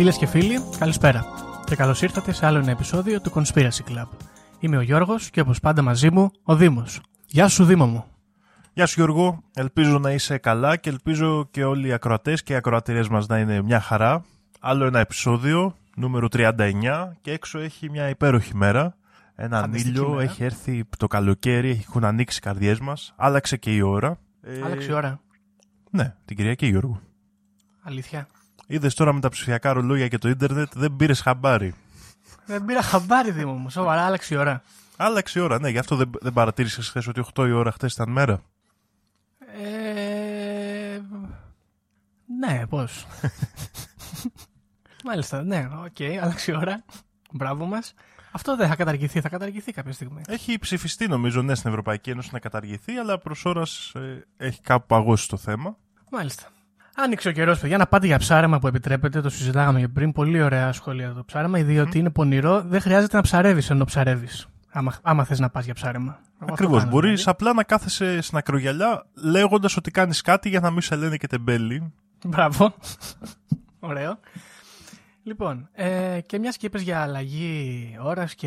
Φίλες και φίλοι, καλησπέρα και καλώς ήρθατε σε άλλο ένα επεισόδιο του Conspiracy Club. Είμαι ο Γιώργος και όπως πάντα μαζί μου ο Δήμος. Γεια σου, Δήμο μου. Γεια σου Γιώργο, ελπίζω να είσαι καλά και ελπίζω και όλοι οι ακροατές και οι ακροατηρίες μας να είναι μια χαρά. Άλλο ένα επεισόδιο, νούμερο 39 και έξω έχει μια υπέροχη μέρα. Ένα ήλιο, μέρα. έχει έρθει το καλοκαίρι, έχουν ανοίξει οι καρδιές μας, άλλαξε και η ώρα. Ε, Άλλαξε η ώρα. Ναι, την Κυριακή Γιώργο. Αλήθεια. Είδες τώρα με τα ψηφιακά ρολόγια και το ίντερνετ, δεν πήρες χαμπάρι. Δεν πήρα χαμπάρι, Δήμο μου. Σοβαρά, άλλαξε η ώρα. Άλλαξε η ώρα, ναι, γι' αυτό δεν, δεν παρατήρησες χθες ότι 8 η ώρα χθες ήταν μέρα. Ε... Ναι, πώς. Μάλιστα, ναι, οκ, άλλαξε η ώρα. Μπράβο μας. Αυτό δεν θα καταργηθεί, θα καταργηθεί κάποια στιγμή. Έχει ψηφιστεί νομίζω ναι στην Ευρωπαϊκή Ένωση να καταργηθεί, αλλά προς ώρας έχει κάπου παγώσει το θέμα. Μάλιστα. Άνοιξε ο καιρός, παιδιά, να πάτε για ψάρεμα που επιτρέπετε. Το συζητάγαμε και πριν. Πολύ ωραία σχόλια το ψάρεμα. Διότι είναι πονηρό, δεν χρειάζεται να ψαρεύεις ενώ ψαρεύεις. Άμα, άμα θες να πας για ψάρεμα. Εγώ αυτό Ακριβώς. κάνω, Μπορείς δηλαδή. απλά να κάθεσαι στην ακρογιαλιά λέγοντας ότι κάνεις κάτι για να μην σε λένε και τεμπέλη. Μπράβο. Ωραίο. Λοιπόν, ε, και μιας και είπες για αλλαγή ώρας και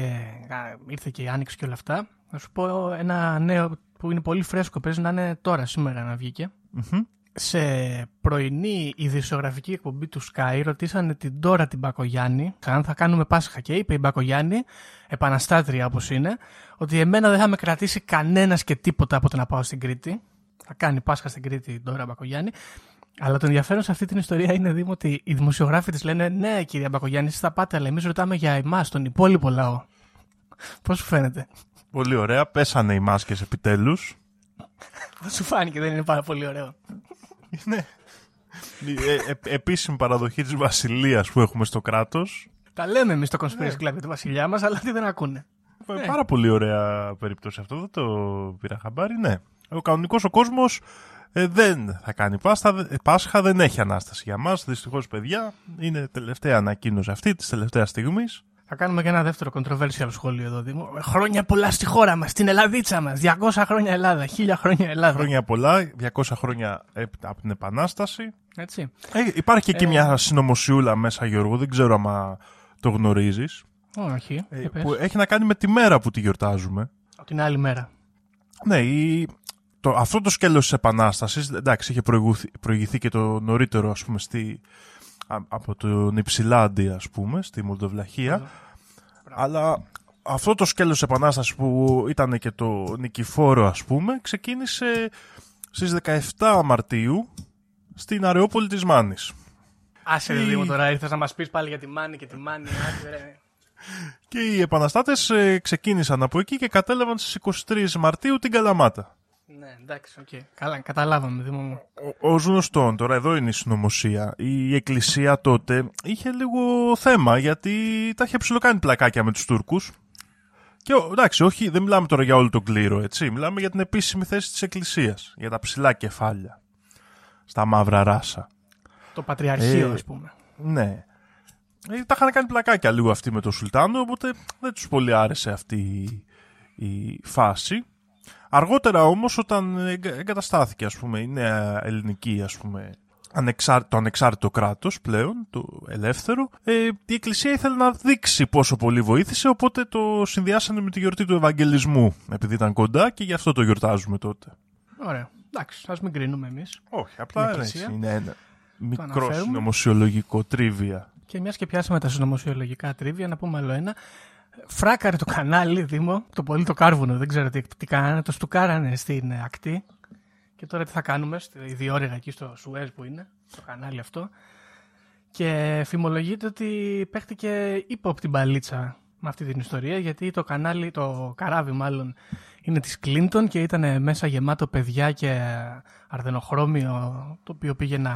α, ήρθε και η άνοιξη και όλα αυτά, θα σου πω ένα νέο που είναι πολύ φρέσκο, παίζει να είναι τώρα, σήμερα να βγήκε. Μμμ. Σε πρωινή ειδησιογραφική εκπομπή του Sky ρωτήσανε την τώρα την Μπακογιάννη αν θα κάνουμε Πάσχα και είπε η Μπακογιάννη, επαναστάτρια όπως είναι, ότι εμένα δεν θα με κρατήσει κανένας και τίποτα από το να πάω στην Κρήτη. Θα κάνει Πάσχα στην Κρήτη η Ντόρα Μπακογιάννη. Αλλά το ενδιαφέρον σε αυτή την ιστορία είναι Δήμο ότι οι δημοσιογράφοι της λένε Ναι, κυρία Μπακογιάννη, εσείς θα πάτε, αλλά εμείς ρωτάμε για εμάς, τον υπόλοιπο λαό. Πώς σου φαίνεται; Πολύ ωραία. Πέσανε οι μάσκες επιτέλους. Πώς σου φάνηκε, δεν είναι πάρα πολύ ωραίο. Είναι ε, ε, επίσημη παραδοχή της Βασιλείας που έχουμε στο κράτος. Τα λέμε εμείς στο Conspiracy Club για του βασιλιά μας, αλλά τι δεν ακούνε. Πάρα πολύ ωραία περίπτωση αυτό. Δεν το πήρα χαμπάρι. Ναι. Ο κανονικός ο κόσμος δεν θα κάνει Πάστα, δε- Πάσχα, δεν έχει ανάσταση για μας. Δυστυχώς, παιδιά, είναι τελευταία ανακοίνωση αυτή της τελευταίας στιγμής. Θα κάνουμε και ένα δεύτερο controversial σχόλιο εδώ, Δήμο. Χρόνια πολλά στη χώρα μας, στην Ελλαδίτσα μας. 200 χρόνια Ελλάδα, 1000 χρόνια Ελλάδα. Χρόνια πολλά, 200 χρόνια έπειτα από την Επανάσταση. Έτσι. Ε, υπάρχει και εκεί μια συνωμοσιούλα μέσα, Γιώργο, δεν ξέρω άμα το γνωρίζεις. Όχι. για πες. που έχει να κάνει με τη μέρα που τη γιορτάζουμε. Από την άλλη μέρα. Ναι, η, το, αυτό το σκέλος της Επανάστασης, εντάξει, είχε προηγουθεί- προηγηθεί και το νωρίτερο, ας πούμε, στη, α- από τον Υψηλάντη, ας πούμε, στη Μολδοβλαχία. Αλλά αυτό το σκέλος της Επανάστασης που ήταν και το νικηφόρο, ας πούμε, ξεκίνησε στις 17 Μαρτίου στην Αρεόπολη της Μάνης. Άσε, ρε Η- Δήμο, τώρα ήρθες να μας πεις πάλι για τη Μάνη και τη Μάνη. Άσε, ρε. Και οι επαναστάτες ε, ξεκίνησαν από εκεί και κατέλαβαν στις 23 Μαρτίου την Καλαμάτα. Ναι, εντάξει, οκ. Καλά, καταλάβαμε, Δήμο μου. Ως γνωστόν, τώρα εδώ είναι η συνωμοσία. Η εκκλησία τότε είχε λίγο θέμα γιατί τα είχε ψιλοκάνει πλακάκια με τους Τούρκους. Και ο- εντάξει, όχι, δεν μιλάμε τώρα για όλο τον κλήρο, έτσι. Μιλάμε για την επίσημη θέση της εκκλησίας. Για τα ψηλά κεφάλια. Στα μαύρα ράσα. Το Πατριαρχείο, Ε, ας πούμε. Ναι. Ε, τα είχαν κάνει πλακάκια λίγο αυτοί με τον Σουλτάνο, οπότε δεν τους πολύ άρεσε αυτή η, η φάση. Αργότερα όμως όταν εγκα- εγκαταστάθηκε ας πούμε η νέα ελληνική ας πούμε ανεξάρ- το ανεξάρτητο κράτος πλέον, το ελεύθερο, ε, η Εκκλησία ήθελε να δείξει πόσο πολύ βοήθησε, οπότε το συνδυάσανε με τη γιορτή του Ευαγγελισμού, επειδή ήταν κοντά και γι' αυτό το γιορτάζουμε τότε. Ωραία. Εντάξει, ας μην κρίνουμε εμείς. Όχι, απλά Την έτσι, Εκκλησία. είναι ένα μικρό αναφέρουμε. συνωμοσιολογικό τρίβια. Και μιας και πιάσαμε τα συνωμοσιολογικά τρίβια, να πούμε άλλο ένα. Φράκαρε το κανάλι, Δήμο, το πολύ το κάρβουνο, δεν ξέρω τι, τι κάνανε, το στουκάρανε στην ε, ακτή. Και τώρα τι θα κάνουμε, στη διόρυγα εκεί στο Σουέζ που είναι, το κανάλι αυτό. Και φημολογείται ότι παίχτηκε ύποπ την παλίτσα με αυτή την ιστορία, γιατί το κανάλι, το καράβι μάλλον, είναι της Κλίντον και ήταν μέσα γεμάτο παιδιά και αρδενοχρώμιο, το οποίο πήγε να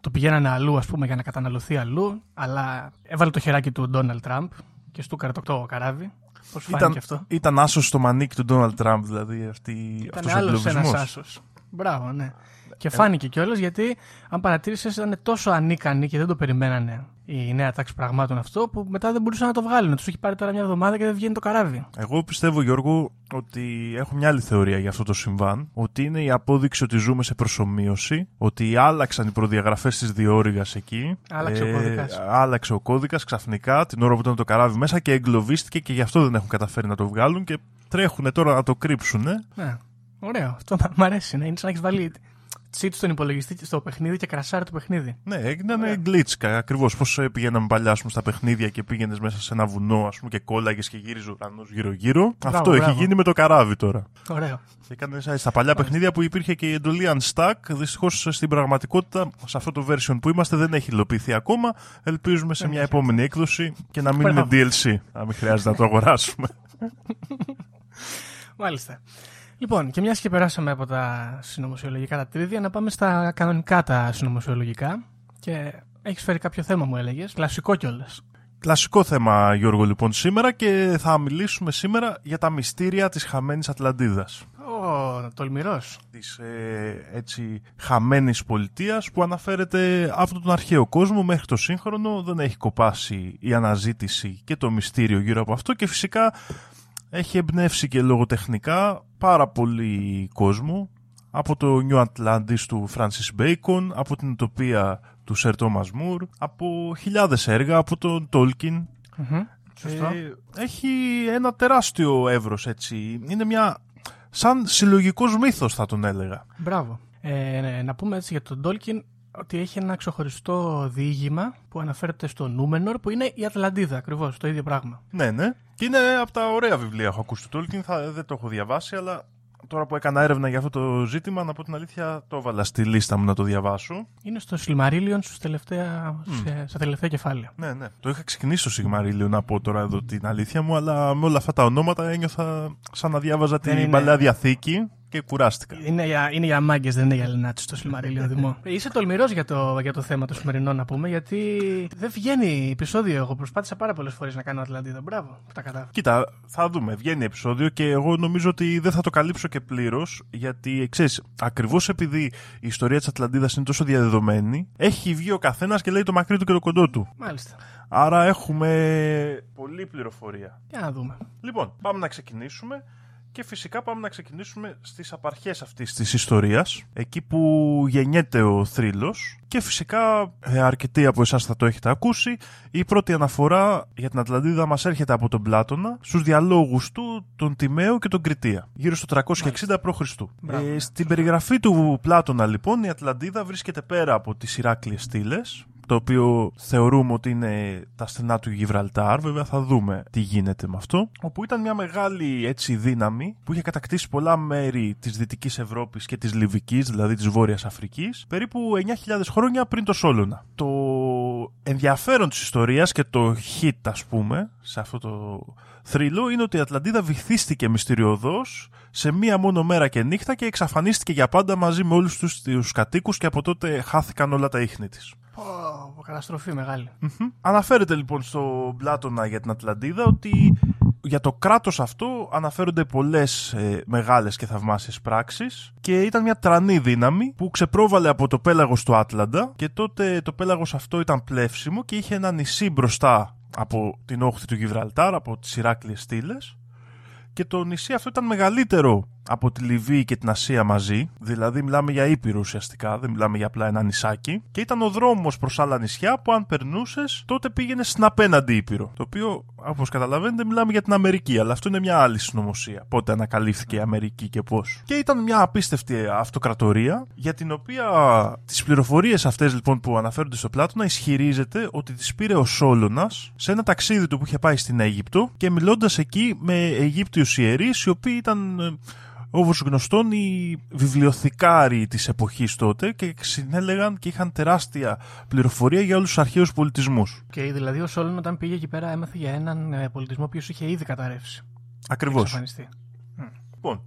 το πηγαίνανε αλλού, ας πούμε, για να καταναλωθεί αλλού, αλλά έβαλε το χεράκι του Ντόναλτ Τραμπ και στούκαρε το το καράβι. Πώς φάνηκε Ήταν, αυτό; ήταν άσος στο μανίκι του Ντόναλτ Τραμπ, δηλαδή αυτή, Ήταν αυτός ο άλλος ένας εγκλωβισμός. άσος. Μπράβο, ναι. Και φάνηκε κιόλας γιατί, αν παρατήρησες, ήταν τόσο ανίκανοι και δεν το περιμένανε η νέα τάξη πραγμάτων αυτό, που μετά δεν μπορούσαν να το βγάλουν. Τους έχει πάρει τώρα μια εβδομάδα και δεν βγαίνει το καράβι. Εγώ πιστεύω, Γιώργο, ότι έχω μια άλλη θεωρία για αυτό το συμβάν. Ότι είναι η απόδειξη ότι ζούμε σε προσωμείωση, ότι άλλαξαν οι προδιαγραφές της διόρυγας εκεί. Άλλαξε ο κώδικας. Άλλαξε ο κώδικας ξαφνικά την ώρα που ήταν το καράβι μέσα και εγκλωβίστηκε και γι' αυτό δεν έχουν καταφέρει να το βγάλουν και τρέχουν τώρα να το κρύψουν. Ναι. Ωραίο. Αυτό μου αρέσει. Ναι. Είναι σαν να έχεις βάλει cheat στον υπολογιστή στο παιχνίδι και κρασάρει το παιχνίδι. Ναι, έγιναν glitch ακριβώς. Πώς πηγαίναμε παλιά πούμε, στα παιχνίδια και πήγαινες μέσα σε ένα βουνό ας πούμε, και κόλλαγες και γύριζε ο ουρανός γύρω-γύρω. Αυτό μπράβο. έχει γίνει με το καράβι τώρα. Ωραίο. Έκανε στα παλιά παιχνίδια που υπήρχε και η εντολή unstack. Δυστυχώς στην πραγματικότητα, σε αυτό το version που είμαστε, δεν έχει υλοποιηθεί ακόμα. Ελπίζουμε σε μια επόμενη έκδοση και να μείνουμε DLC. Να μην χρειάζεται να το αγοράσουμε. Μάλιστα. Λοιπόν, και μιας και περάσαμε από τα συνωμοσιολογικά τα τρίδια, να πάμε στα κανονικά τα συνωμοσιολογικά. Και έχεις φέρει κάποιο θέμα, μου έλεγες. Κλασικό κιόλας. Κλασικό θέμα, Γιώργο, λοιπόν, σήμερα και θα μιλήσουμε σήμερα για τα μυστήρια της χαμένης Ατλαντίδας. Ω, τολμηρός. Της ε, έτσι χαμένης πολιτείας που αναφέρεται αυτόν τον αρχαίο κόσμο μέχρι το σύγχρονο. Δεν έχει κοπάσει η αναζήτηση και το μυστήριο γύρω από αυτό και φυσικά έχει εμπνεύσει και λογοτεχνικά πάρα πολύ κόσμο από το New Atlantis του Francis Bacon, από την Utopia του Sir Thomas Moore, από χιλιάδες έργα, από τον Tolkien. mm έχει ένα τεράστιο εύρος έτσι. Είναι μια... σαν συλλογικός μύθος θα τον έλεγα. Μπράβο. Ε, ναι, να πούμε έτσι για τον Tolkien ότι έχει ένα ξεχωριστό διήγημα που αναφέρεται στο Νούμενορ που είναι η Ατλαντίδα ακριβώς, το ίδιο πράγμα. Ναι, ναι. Και είναι από τα ωραία βιβλία έχω ακούσει του Tolkien, θα, δεν το έχω διαβάσει, αλλά τώρα που έκανα έρευνα για αυτό το ζήτημα, να πω την αλήθεια, το έβαλα στη λίστα μου να το διαβάσω. Είναι στο Silmarillion στους τελευταία, mm. σε, στα τελευταία κεφάλαια. Ναι, ναι. Το είχα ξεκινήσει στο Silmarillion να πω τώρα εδώ την αλήθεια μου, αλλά με όλα αυτά τα ονόματα ένιωθα σαν να διάβαζα την είναι... παλιά διαθήκη και κουράστηκα. Είναι για, είναι για μάγκες, δεν είναι για λενάτσι το Σιλμαρίλιο Δημό. Είσαι τολμηρός για το, για το θέμα το σημερινό να πούμε, γιατί δεν βγαίνει επεισόδιο. Εγώ προσπάθησα πάρα πολλές φορές να κάνω Ατλαντίδα. Μπράβο, που τα κατάφερα. Κοίτα, θα δούμε. Βγαίνει επεισόδιο και εγώ νομίζω ότι δεν θα το καλύψω και πλήρως, γιατί ξέρεις, ακριβώς επειδή η ιστορία της Ατλαντίδας είναι τόσο διαδεδομένη, έχει βγει ο καθένας και λέει το μακρύ του και το κοντό του. Μάλιστα. Άρα έχουμε πολλή πληροφορία. Για να δούμε. Λοιπόν, πάμε να ξεκινήσουμε. Και φυσικά πάμε να ξεκινήσουμε στις απαρχές αυτής της ιστορίας, εκεί που γεννιέται ο θρύλος. Και φυσικά ε, αρκετοί από εσάς θα το έχετε ακούσει, η πρώτη αναφορά για την Ατλαντίδα μας έρχεται από τον Πλάτωνα στους διαλόγους του, τον Τιμαίο και τον Κριτία, γύρω στο 360 π.Χ. Ε, στην περιγραφή του Πλάτωνα λοιπόν η Ατλαντίδα βρίσκεται πέρα από τις Ηράκλειες στήλες, το οποίο θεωρούμε ότι είναι τα στενά του Γιβραλτάρ. Βέβαια θα δούμε τι γίνεται με αυτό. Όπου ήταν μια μεγάλη έτσι δύναμη που είχε κατακτήσει πολλά μέρη της Δυτικής Ευρώπης και της Λιβικής, δηλαδή της Βόρειας Αφρικής, περίπου 9.000 χρόνια πριν το Σόλωνα. Το ενδιαφέρον της ιστορίας και το hit ας πούμε σε αυτό το θρύλο είναι ότι η Ατλαντίδα βυθίστηκε μυστηριωδώς σε μία μόνο μέρα και νύχτα και εξαφανίστηκε για πάντα μαζί με όλους τους, τους κατοίκους και από τότε χάθηκαν όλα τα ίχνη της. Oh, καταστροφή μεγάλη. Αναφέρεται λοιπόν στο Πλάτωνα για την Ατλαντίδα ότι για το κράτος αυτό αναφέρονται πολλές ε, μεγάλες και θαυμάσιες πράξεις και ήταν μια τρανή δύναμη που ξεπρόβαλε από το πέλαγος του Άτλαντα και τότε το πέλαγος αυτό ήταν πλεύσιμο και είχε ένα νησί μπροστά από την όχθη του Γιβραλτάρ, από τις Ηράκλειες στήλες και το νησί αυτό ήταν μεγαλύτερο από τη Λιβύη και την Ασία μαζί, δηλαδή μιλάμε για ήπειρο ουσιαστικά, δεν μιλάμε για απλά ένα νησάκι, και ήταν ο δρόμος προς άλλα νησιά που αν περνούσες, τότε πήγαινες στην απέναντι ήπειρο. Το οποίο, όπως καταλαβαίνετε, μιλάμε για την Αμερική, αλλά αυτό είναι μια άλλη συνωμοσία. Πότε ανακαλύφθηκε η Αμερική και πώς. Και ήταν μια απίστευτη αυτοκρατορία, για την οποία τις πληροφορίες αυτές λοιπόν που αναφέρονται στο Πλάτωνα ισχυρίζεται ότι τις πήρε ο Σόλωνας σε ένα ταξίδι του που είχε πάει στην Αίγυπτο και μιλώντας εκεί με Αιγύπτιους ιερείς, οι οποίοι ήταν ε, Όπω γνωστόν, οι βιβλιοθηκάροι της εποχής τότε και συνέλεγαν και είχαν τεράστια πληροφορία για όλους τους αρχαίους πολιτισμούς. Και δηλαδή ο Σόλων όταν πήγε εκεί πέρα έμαθε για έναν ε, πολιτισμό που είχε ήδη καταρρεύσει. Ακριβώς. Λοιπόν,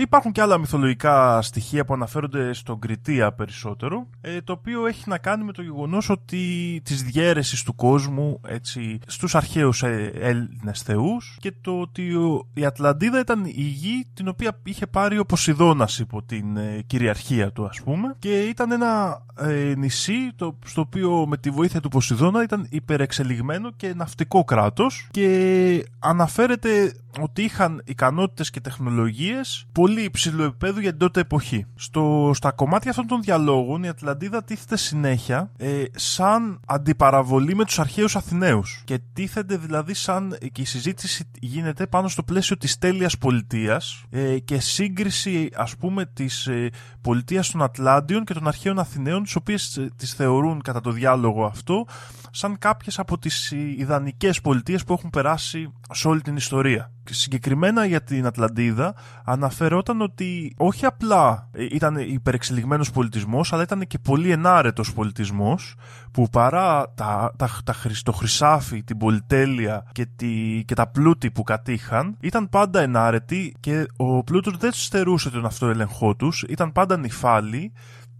Υπάρχουν και άλλα μυθολογικά στοιχεία που αναφέρονται στον Κριτία περισσότερο, ε, το οποίο έχει να κάνει με το γεγονός ότι της διέρεσης του κόσμου έτσι, στους αρχαίους ε, Έλληνες θεούς και το ότι η Ατλαντίδα ήταν η γη την οποία είχε πάρει ο Ποσειδώνας υπό την ε, κυριαρχία του ας πούμε και ήταν ένα ε, νησί το, στο οποίο με τη βοήθεια του Ποσειδώνα ήταν υπερεξελιγμένο και ναυτικό κράτος και αναφέρεται ότι είχαν ικανότητες και τεχνολογίες πολύ υψηλού επίπεδου για την τότε εποχή. Στο, στα κομμάτια αυτών των διαλόγων η Ατλαντίδα τίθεται συνέχεια ε, σαν αντιπαραβολή με τους αρχαίους Αθηναίους και τίθεται δηλαδή σαν και η συζήτηση γίνεται πάνω στο πλαίσιο της τέλειας πολιτείας ε, και σύγκριση ας πούμε της ε, πολιτείας των Ατλάντιων και των αρχαίων Αθηναίων τις οποίες ε, τις θεωρούν κατά το διάλογο αυτό σαν κάποιες από τις ιδανικές πολιτείες που έχουν περάσει σε όλη την ιστορία. Και συγκεκριμένα για την Ατλαντίδα αναφερόταν ότι όχι απλά ήταν υπερεξελιγμένος πολιτισμός αλλά ήταν και πολύ ενάρετος πολιτισμός που παρά τα, τα, τα, το χρυσάφι, την πολυτέλεια και, τη, και τα πλούτη που κατείχαν ήταν πάντα ενάρετοι και ο πλούτος δεν στερούσε τον αυτοέλεγχό τους, ήταν πάντα νηφάλιοι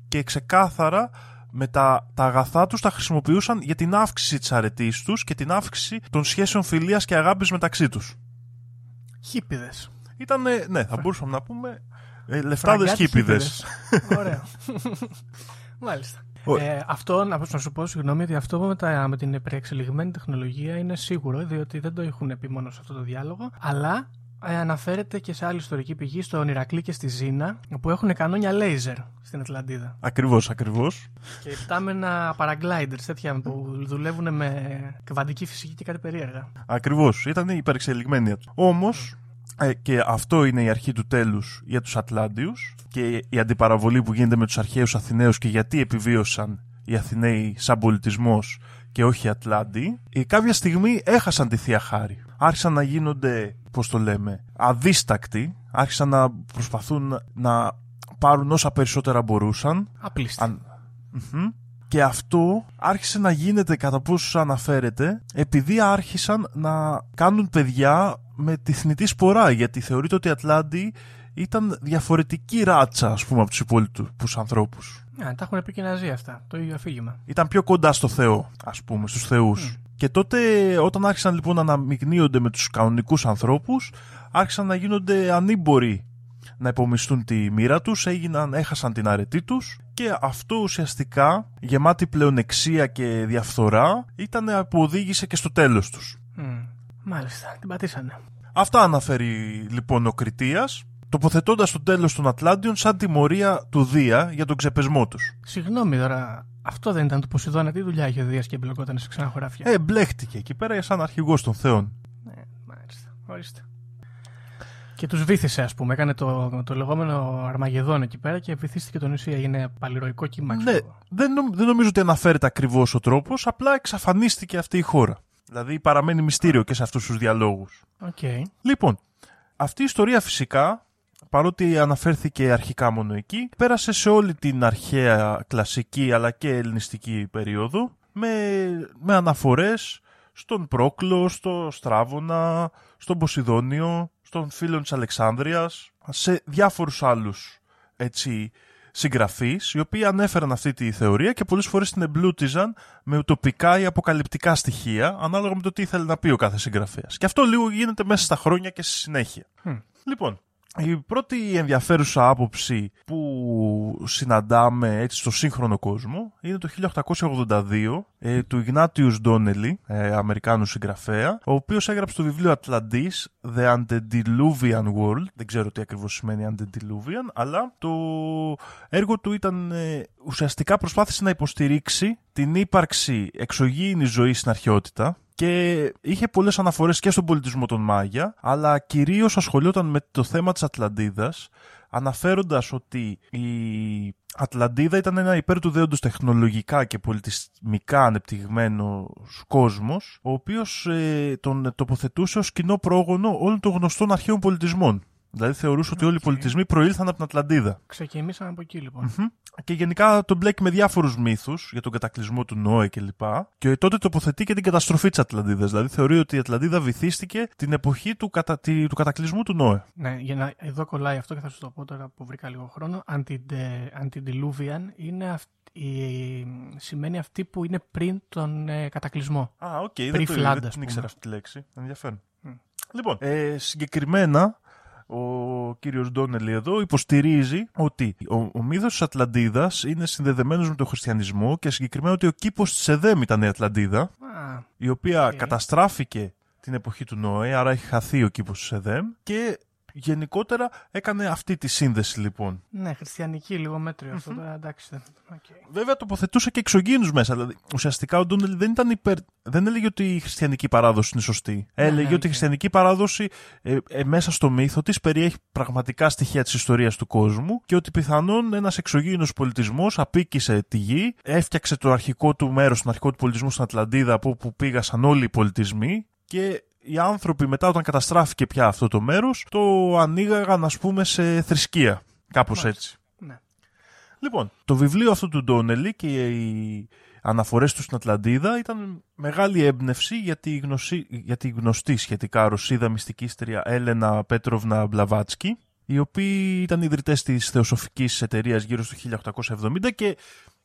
και ξεκάθαρα με τα, τα αγαθά τους τα χρησιμοποιούσαν για την αύξηση της αρετής τους και την αύξηση των σχέσεων φιλίας και αγάπης μεταξύ τους. Χίπιδες. Ήταν, ναι, θα μπορούσαμε να πούμε ε, λεφτάδες χίπιδες. Ωραία. Μάλιστα. Ε, αυτό, να σου πω συγγνώμη, ότι αυτό με, τα, με την υπερεξελιγμένη τεχνολογία είναι σίγουρο, διότι δεν το έχουν πει μόνο σε αυτό το διάλογο, αλλά ε, αναφέρεται και σε άλλη ιστορική πηγή, στον Ηρακλή και στη Ζήνα, που έχουν κανόνια λέιζερ στην Ατλαντίδα. Ακριβώς, ακριβώς. Και πτάμενα paragliders, τέτοια που δουλεύουν με κβαντική φυσική και κάτι περίεργα. Ακριβώς. Ήταν υπερεξελιγμένη. Όμως, ε, και αυτό είναι η αρχή του τέλους για τους Ατλάντιους και η αντιπαραβολή που γίνεται με τους αρχαίους Αθηναίους και γιατί επιβίωσαν οι Αθηναίοι σαν πολιτισμός και όχι οι Ατλάντιοι, ε, κάποια στιγμή έχασαν τη θεία χάρη. Άρχισαν να γίνονται, πώς το λέμε, αδίστακτοι, άρχισαν να προσπαθούν να πάρουν όσα περισσότερα μπορούσαν. Απλίστα. Και αυτό άρχισε να γίνεται κατά πόσο αναφέρεται επειδή άρχισαν να κάνουν παιδιά με τη θνητή σπορά γιατί θεωρείται ότι οι Ατλάντιοι ήταν διαφορετική ράτσα ας πούμε από τους υπόλοιπους ανθρώπους. Ναι, τα έχουν πει και Ναζί αυτά, το ίδιο αφήγημα. Ήταν πιο κοντά στο Θεό, ας πούμε, στους θεούς. Και τότε όταν άρχισαν λοιπόν να αναμειγνύονται με τους κανονικούς ανθρώπους, άρχισαν να γίνονται ανήμποροι να υπομείνουν τη μοίρα τους, έγιναν, έχασαν την αρετή τους και αυτό ουσιαστικά γεμάτη πλεονεξία και διαφθορά ήταν που οδήγησε και στο τέλος τους. Μάλιστα, την πατήσανε. Αυτά αναφέρει λοιπόν ο Κριτίας τοποθετώντας το τέλος των Ατλάντιων σαν τιμωρία του Δία για τον ξεπεσμό τους. Συγγνώμη τώρα, αυτό δεν ήταν του Ποσειδώνα. Τι δουλειά είχε ο Δίας και εμπλεκόταν σε ξένα χωράφια. Ε, μπλέχτηκε εκεί πέρα σαν αρχηγός των Θεών. Ναι, μάλιστα. Ορίστε. Και τους βήθησε, ας πούμε. Έκανε το, το λεγόμενο Αρμαγεδόν εκεί πέρα και βυθίστηκε το νησί. Έγινε παλιροϊκό κύμα. Ναι, δεν, δεν νομίζω ότι αναφέρεται ακριβώς ο τρόπος, απλά εξαφανίστηκε αυτή η χώρα. Δηλαδή παραμένει μυστήριο και σε αυτούς τους διαλόγους. Okay. Λοιπόν, αυτή η ιστορία φυσικά παρότι αναφέρθηκε αρχικά μόνο εκεί, πέρασε σε όλη την αρχαία κλασική αλλά και ελληνιστική περίοδο με, με αναφορές στον Πρόκλο, στο Στράβωνα, στον Ποσειδόνιο, στον φίλο της Αλεξάνδρειας, σε διάφορους άλλους έτσι, συγγραφείς, οι οποίοι ανέφεραν αυτή τη θεωρία και πολλές φορές την εμπλούτιζαν με ουτοπικά ή αποκαλυπτικά στοιχεία, ανάλογα με το τι ήθελε να πει ο κάθε συγγραφέας. Και αυτό λίγο γίνεται μέσα στα χρόνια και στη συνέχεια. Λοιπόν, η πρώτη ενδιαφέρουσα άποψη που συναντάμε έτσι στο σύγχρονο κόσμο είναι το 1882 ε, του Ignatius Donnelly, ε, Αμερικάνου συγγραφέα, ο οποίος έγραψε το βιβλίο Atlantis, The Antediluvian World, δεν ξέρω τι ακριβώς σημαίνει Antediluvian, αλλά το έργο του ήταν ε, ουσιαστικά προσπάθησε να υποστηρίξει την ύπαρξη εξωγήινης ζωής στην αρχαιότητα, και είχε πολλές αναφορές και στον πολιτισμό των Μάγια, αλλά κυρίως ασχολιόταν με το θέμα της Ατλαντίδας, αναφέροντας ότι η Ατλαντίδα ήταν ένα υπέρ του δέοντος τεχνολογικά και πολιτισμικά ανεπτυγμένος κόσμος, ο οποίος ε, τον τοποθετούσε ως κοινό πρόγονο όλων των γνωστών αρχαίων πολιτισμών. Δηλαδή θεωρούσε ότι όλοι οι πολιτισμοί προήλθαν από την Ατλαντίδα. Ξεκινήσαμε από εκεί λοιπόν. και γενικά τον μπλέκει με διάφορους μύθους για τον κατακλυσμό του Νόε κλπ. Και τότε τοποθετεί και την καταστροφή της Ατλαντίδας. Δηλαδή θεωρεί ότι η Ατλαντίδα βυθίστηκε την εποχή του, κατα... του κατακλυσμού του Νόε. Ναι, για να... εδώ κολλάει αυτό και θα σου το πω τώρα που βρήκα λίγο χρόνο. Antediluvian είναι αυτή η, σημαίνει αυτή που είναι πριν τον ε, κατακλυσμό. Α, ok, okay, δεν, το, δεν την ήξερα αυτή τη λέξη. Ενδιαφέρον. Mm. Λοιπόν, ε, συγκεκριμένα ο κύριος Ντόνελι εδώ υποστηρίζει ότι ο, ο μύθος της Ατλαντίδας είναι συνδεδεμένος με τον χριστιανισμό και συγκεκριμένα ότι ο κήπος της Εδέμ ήταν η Ατλαντίδα, η οποία καταστράφηκε την εποχή του Νόε, άρα έχει χαθεί ο κήπος της Εδέμ και γενικότερα έκανε αυτή τη σύνδεση λοιπόν. Ναι, χριστιανική λίγο μέτριο αυτό. Εντάξει, okay. Βέβαια τοποθετούσε και εξωγήινους μέσα. Δηλαδή, ουσιαστικά ο Ντόνελ δεν, ήταν υπερ... δεν έλεγε ότι η χριστιανική παράδοση είναι σωστή. Ναι, έλεγε ναι, ότι η χριστιανική παράδοση ε, ε, μέσα στο μύθο της περιέχει πραγματικά στοιχεία της ιστορίας του κόσμου και ότι πιθανόν ένας εξωγήινος πολιτισμός απίκησε τη γη, έφτιαξε το αρχικό του μέρος, τον αρχικό του πολιτισμό στην Ατλαντίδα από όπου πήγασαν όλοι οι πολιτισμοί και οι άνθρωποι μετά όταν καταστράφηκε πια αυτό το μέρος το ανοίγαγαν ας πούμε σε θρησκεία. Κάπως έτσι. Ναι. Λοιπόν, το βιβλίο αυτό του Ντόνελι και οι αναφορές του στην Ατλαντίδα ήταν μεγάλη έμπνευση για τη, γνωσή, για τη γνωστή σχετικά ρωσίδα μυστικίστρια Έλενα Πέτροβνα Μπλαβάτσκι οι οποίοι ήταν ιδρυτές της θεοσοφικής εταιρείας γύρω στο 1870 και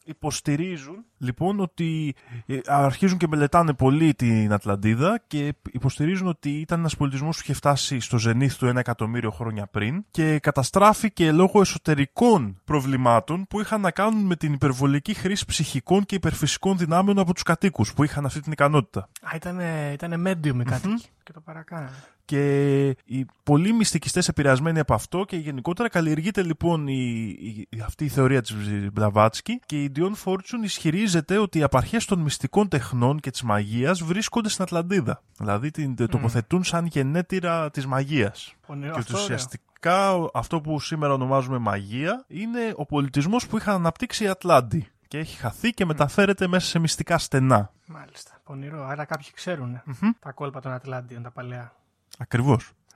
υποστηρίζουν. Λοιπόν ότι ε, αρχίζουν και μελετάνε πολύ την Ατλαντίδα και υποστηρίζουν ότι ήταν ένας πολιτισμός που είχε φτάσει στο ζενήθ του ένα εκατομμύριο χρόνια πριν και καταστράφηκε λόγω εσωτερικών προβλημάτων που είχαν να κάνουν με την υπερβολική χρήση ψυχικών και υπερφυσικών δυνάμεων από τους κατοίκους που είχαν αυτή την ικανότητα. Α, ήταν, ήταν medium οι κατοικοι και το παρακάνανε. Και οι πολλοί μυστικιστές επηρεασμένοι από αυτό και γενικότερα καλλιεργείται λοιπόν η, η, αυτή η θεωρία της Μπλαβάτσκι και η Dion Fortune ισχυρίζεται ότι οι απαρχές των μυστικών τεχνών και της μαγείας βρίσκονται στην Ατλαντίδα. Δηλαδή την mm. τοποθετούν σαν γενέτειρα της μαγείας. και ότι ουσιαστικά αυτό που σήμερα ονομάζουμε μαγεία είναι ο πολιτισμός που είχαν αναπτύξει οι Ατλάντιοι και έχει χαθεί και μεταφέρεται μέσα σε μυστικά στενά. Μάλιστα. Πονηρό. Άρα κάποιοι ξέρουν τα κόλπα των Ατλάντιων, τα παλαιά.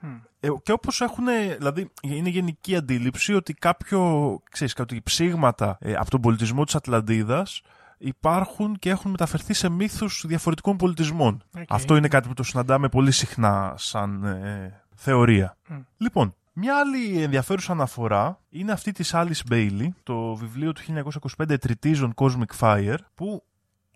Ακριβώ. Ε, και όπως έχουν, δηλαδή είναι γενική αντίληψη ότι κάποιο, ξέρεις, κάτι ψήγματα ε, από τον πολιτισμό της Ατλαντίδας υπάρχουν και έχουν μεταφερθεί σε μύθους διαφορετικών πολιτισμών. Αυτό είναι κάτι που το συναντάμε πολύ συχνά σαν ε, θεωρία. Λοιπόν, μια άλλη ενδιαφέρουσα αναφορά είναι αυτή της Alice Bailey, το βιβλίο του 1925 Treatise Cosmic Fire, που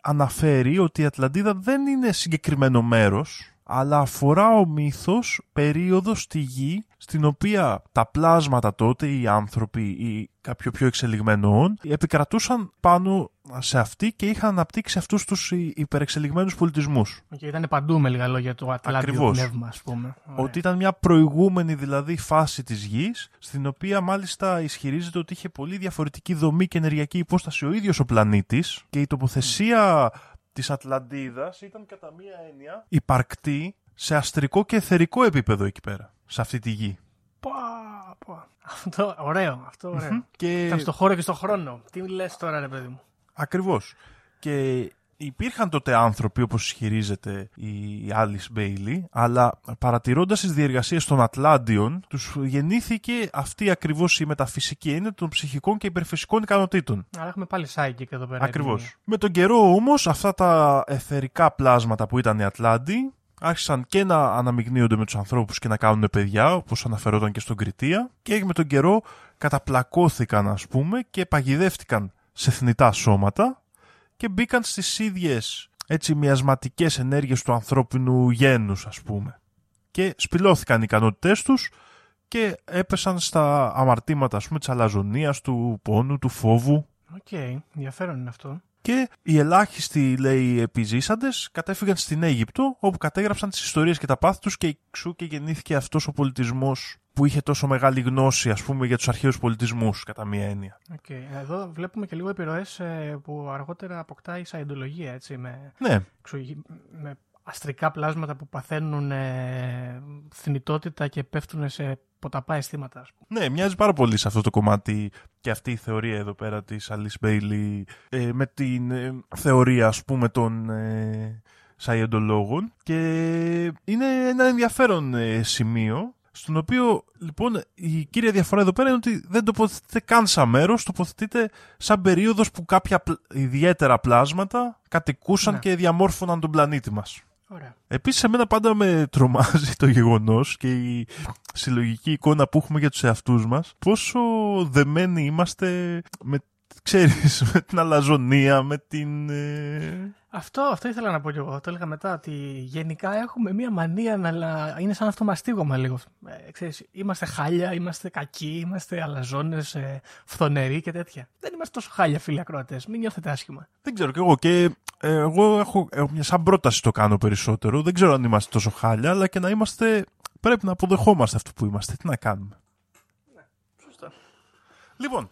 αναφέρει ότι η Ατλαντίδα δεν είναι συγκεκριμένο μέρος, αλλά αφορά ο μύθος περίοδος στη γη στην οποία τα πλάσματα τότε, οι άνθρωποι ή κάποιο πιο εξελιγμένο επικρατούσαν πάνω σε αυτή και είχαν αναπτύξει αυτούς τους υπερεξελιγμένους πολιτισμούς. Και ήταν παντού με λίγα λόγια το Ατλάντιο πνεύμα, ας πούμε. Ότι ήταν μια προηγούμενη δηλαδή φάση της γης, στην οποία μάλιστα ισχυρίζεται ότι είχε πολύ διαφορετική δομή και ενεργειακή υπόσταση ο ίδιος ο πλανήτης και η τοποθεσία της Ατλαντίδας ήταν κατά μία έννοια υπαρκτή σε αστρικό και εθερικό επίπεδο εκεί πέρα, σε αυτή τη γη. Πα, πα. Αυτό ωραίο, αυτό ωραίο. Και... Ήταν στο χώρο και στο χρόνο. Τι λες τώρα ρε παιδί μου; Ακριβώς. Και υπήρχαν τότε άνθρωποι, όπως ισχυρίζεται η Alice Bailey, αλλά παρατηρώντας τις διεργασίες των Ατλάντιων, τους γεννήθηκε αυτή ακριβώς η μεταφυσική έννοια των ψυχικών και υπερφυσικών ικανοτήτων. Αλλά έχουμε πάλι psychic εδώ πέρα. Ακριβώς. Με τον καιρό όμως, αυτά τα αιθερικά πλάσματα που ήταν οι Ατλάντιοι, άρχισαν και να αναμειγνύονται με τους ανθρώπους και να κάνουν παιδιά, όπως αναφερόταν και στον Κριτία, και με τον καιρό καταπλακώθηκαν, ας πούμε, και παγιδεύτηκαν σε θνητά σώματα, και μπήκαν στις ίδιες έτσι μιασματικές ενέργειες του ανθρώπινου γένους ας πούμε. Και σπιλώθηκαν οι ικανότητές τους και έπεσαν στα αμαρτήματα ας πούμε της αλαζονείας, του πόνου, του φόβου. Ok, okay. ενδιαφέρον είναι αυτό. Και οι ελάχιστοι, λέει, επιζήσαντες κατέφυγαν στην Αίγυπτο, όπου κατέγραψαν τις ιστορίες και τα πάθη τους και εξ ου και γεννήθηκε αυτός ο πολιτισμός που είχε τόσο μεγάλη γνώση, ας πούμε, για τους αρχαίους πολιτισμούς, κατά μία έννοια. Okay. Εδώ βλέπουμε και λίγο επιρροές ε, που αργότερα αποκτά η σαϊντολογία, έτσι, με, ναι. με αστρικά πλάσματα που παθαίνουν ε, θνητότητα και πέφτουν σε ποταπά αισθήματα. Ας πούμε. Ναι, μοιάζει πάρα πολύ σε αυτό το κομμάτι και αυτή η θεωρία εδώ πέρα της Alice Bailey ε, με την ε, θεωρία, ας πούμε, των ε, και είναι ένα ενδιαφέρον σημείο στον οποίο λοιπόν η κύρια διαφορά εδώ πέρα είναι ότι δεν τοποθετείται καν σαν μέρος, τοποθετείται σαν περίοδος που κάποια ιδιαίτερα πλάσματα κατοικούσαν Ναι. και διαμόρφωναν τον πλανήτη μας. Ωραία. Επίσης, εμένα πάντα με τρομάζει το γεγονός και η συλλογική εικόνα που έχουμε για τους εαυτούς μας, πόσο δεμένοι είμαστε με, ξέρεις, με την αλαζονία, με την. ε, Αυτό, αυτό ήθελα να πω κι εγώ. Το έλεγα μετά ότι γενικά έχουμε μία μανία να λα- είναι σαν αυτομαστίγωμα λίγο. Ε, ξέρεις, είμαστε χάλια, είμαστε κακοί, είμαστε αλαζόνες, ε, φθονεροί και τέτοια. Δεν είμαστε τόσο χάλια, φίλοι ακροατές. Μην νιώθετε άσχημα. Δεν ξέρω κι εγώ. Και ε, εγώ έχω, έχω μια σαν πρόταση το κάνω περισσότερο. Δεν ξέρω αν είμαστε τόσο χάλια, αλλά και να είμαστε. Πρέπει να αποδεχόμαστε αυτό που είμαστε. Τι να κάνουμε; Σωστά. Λοιπόν,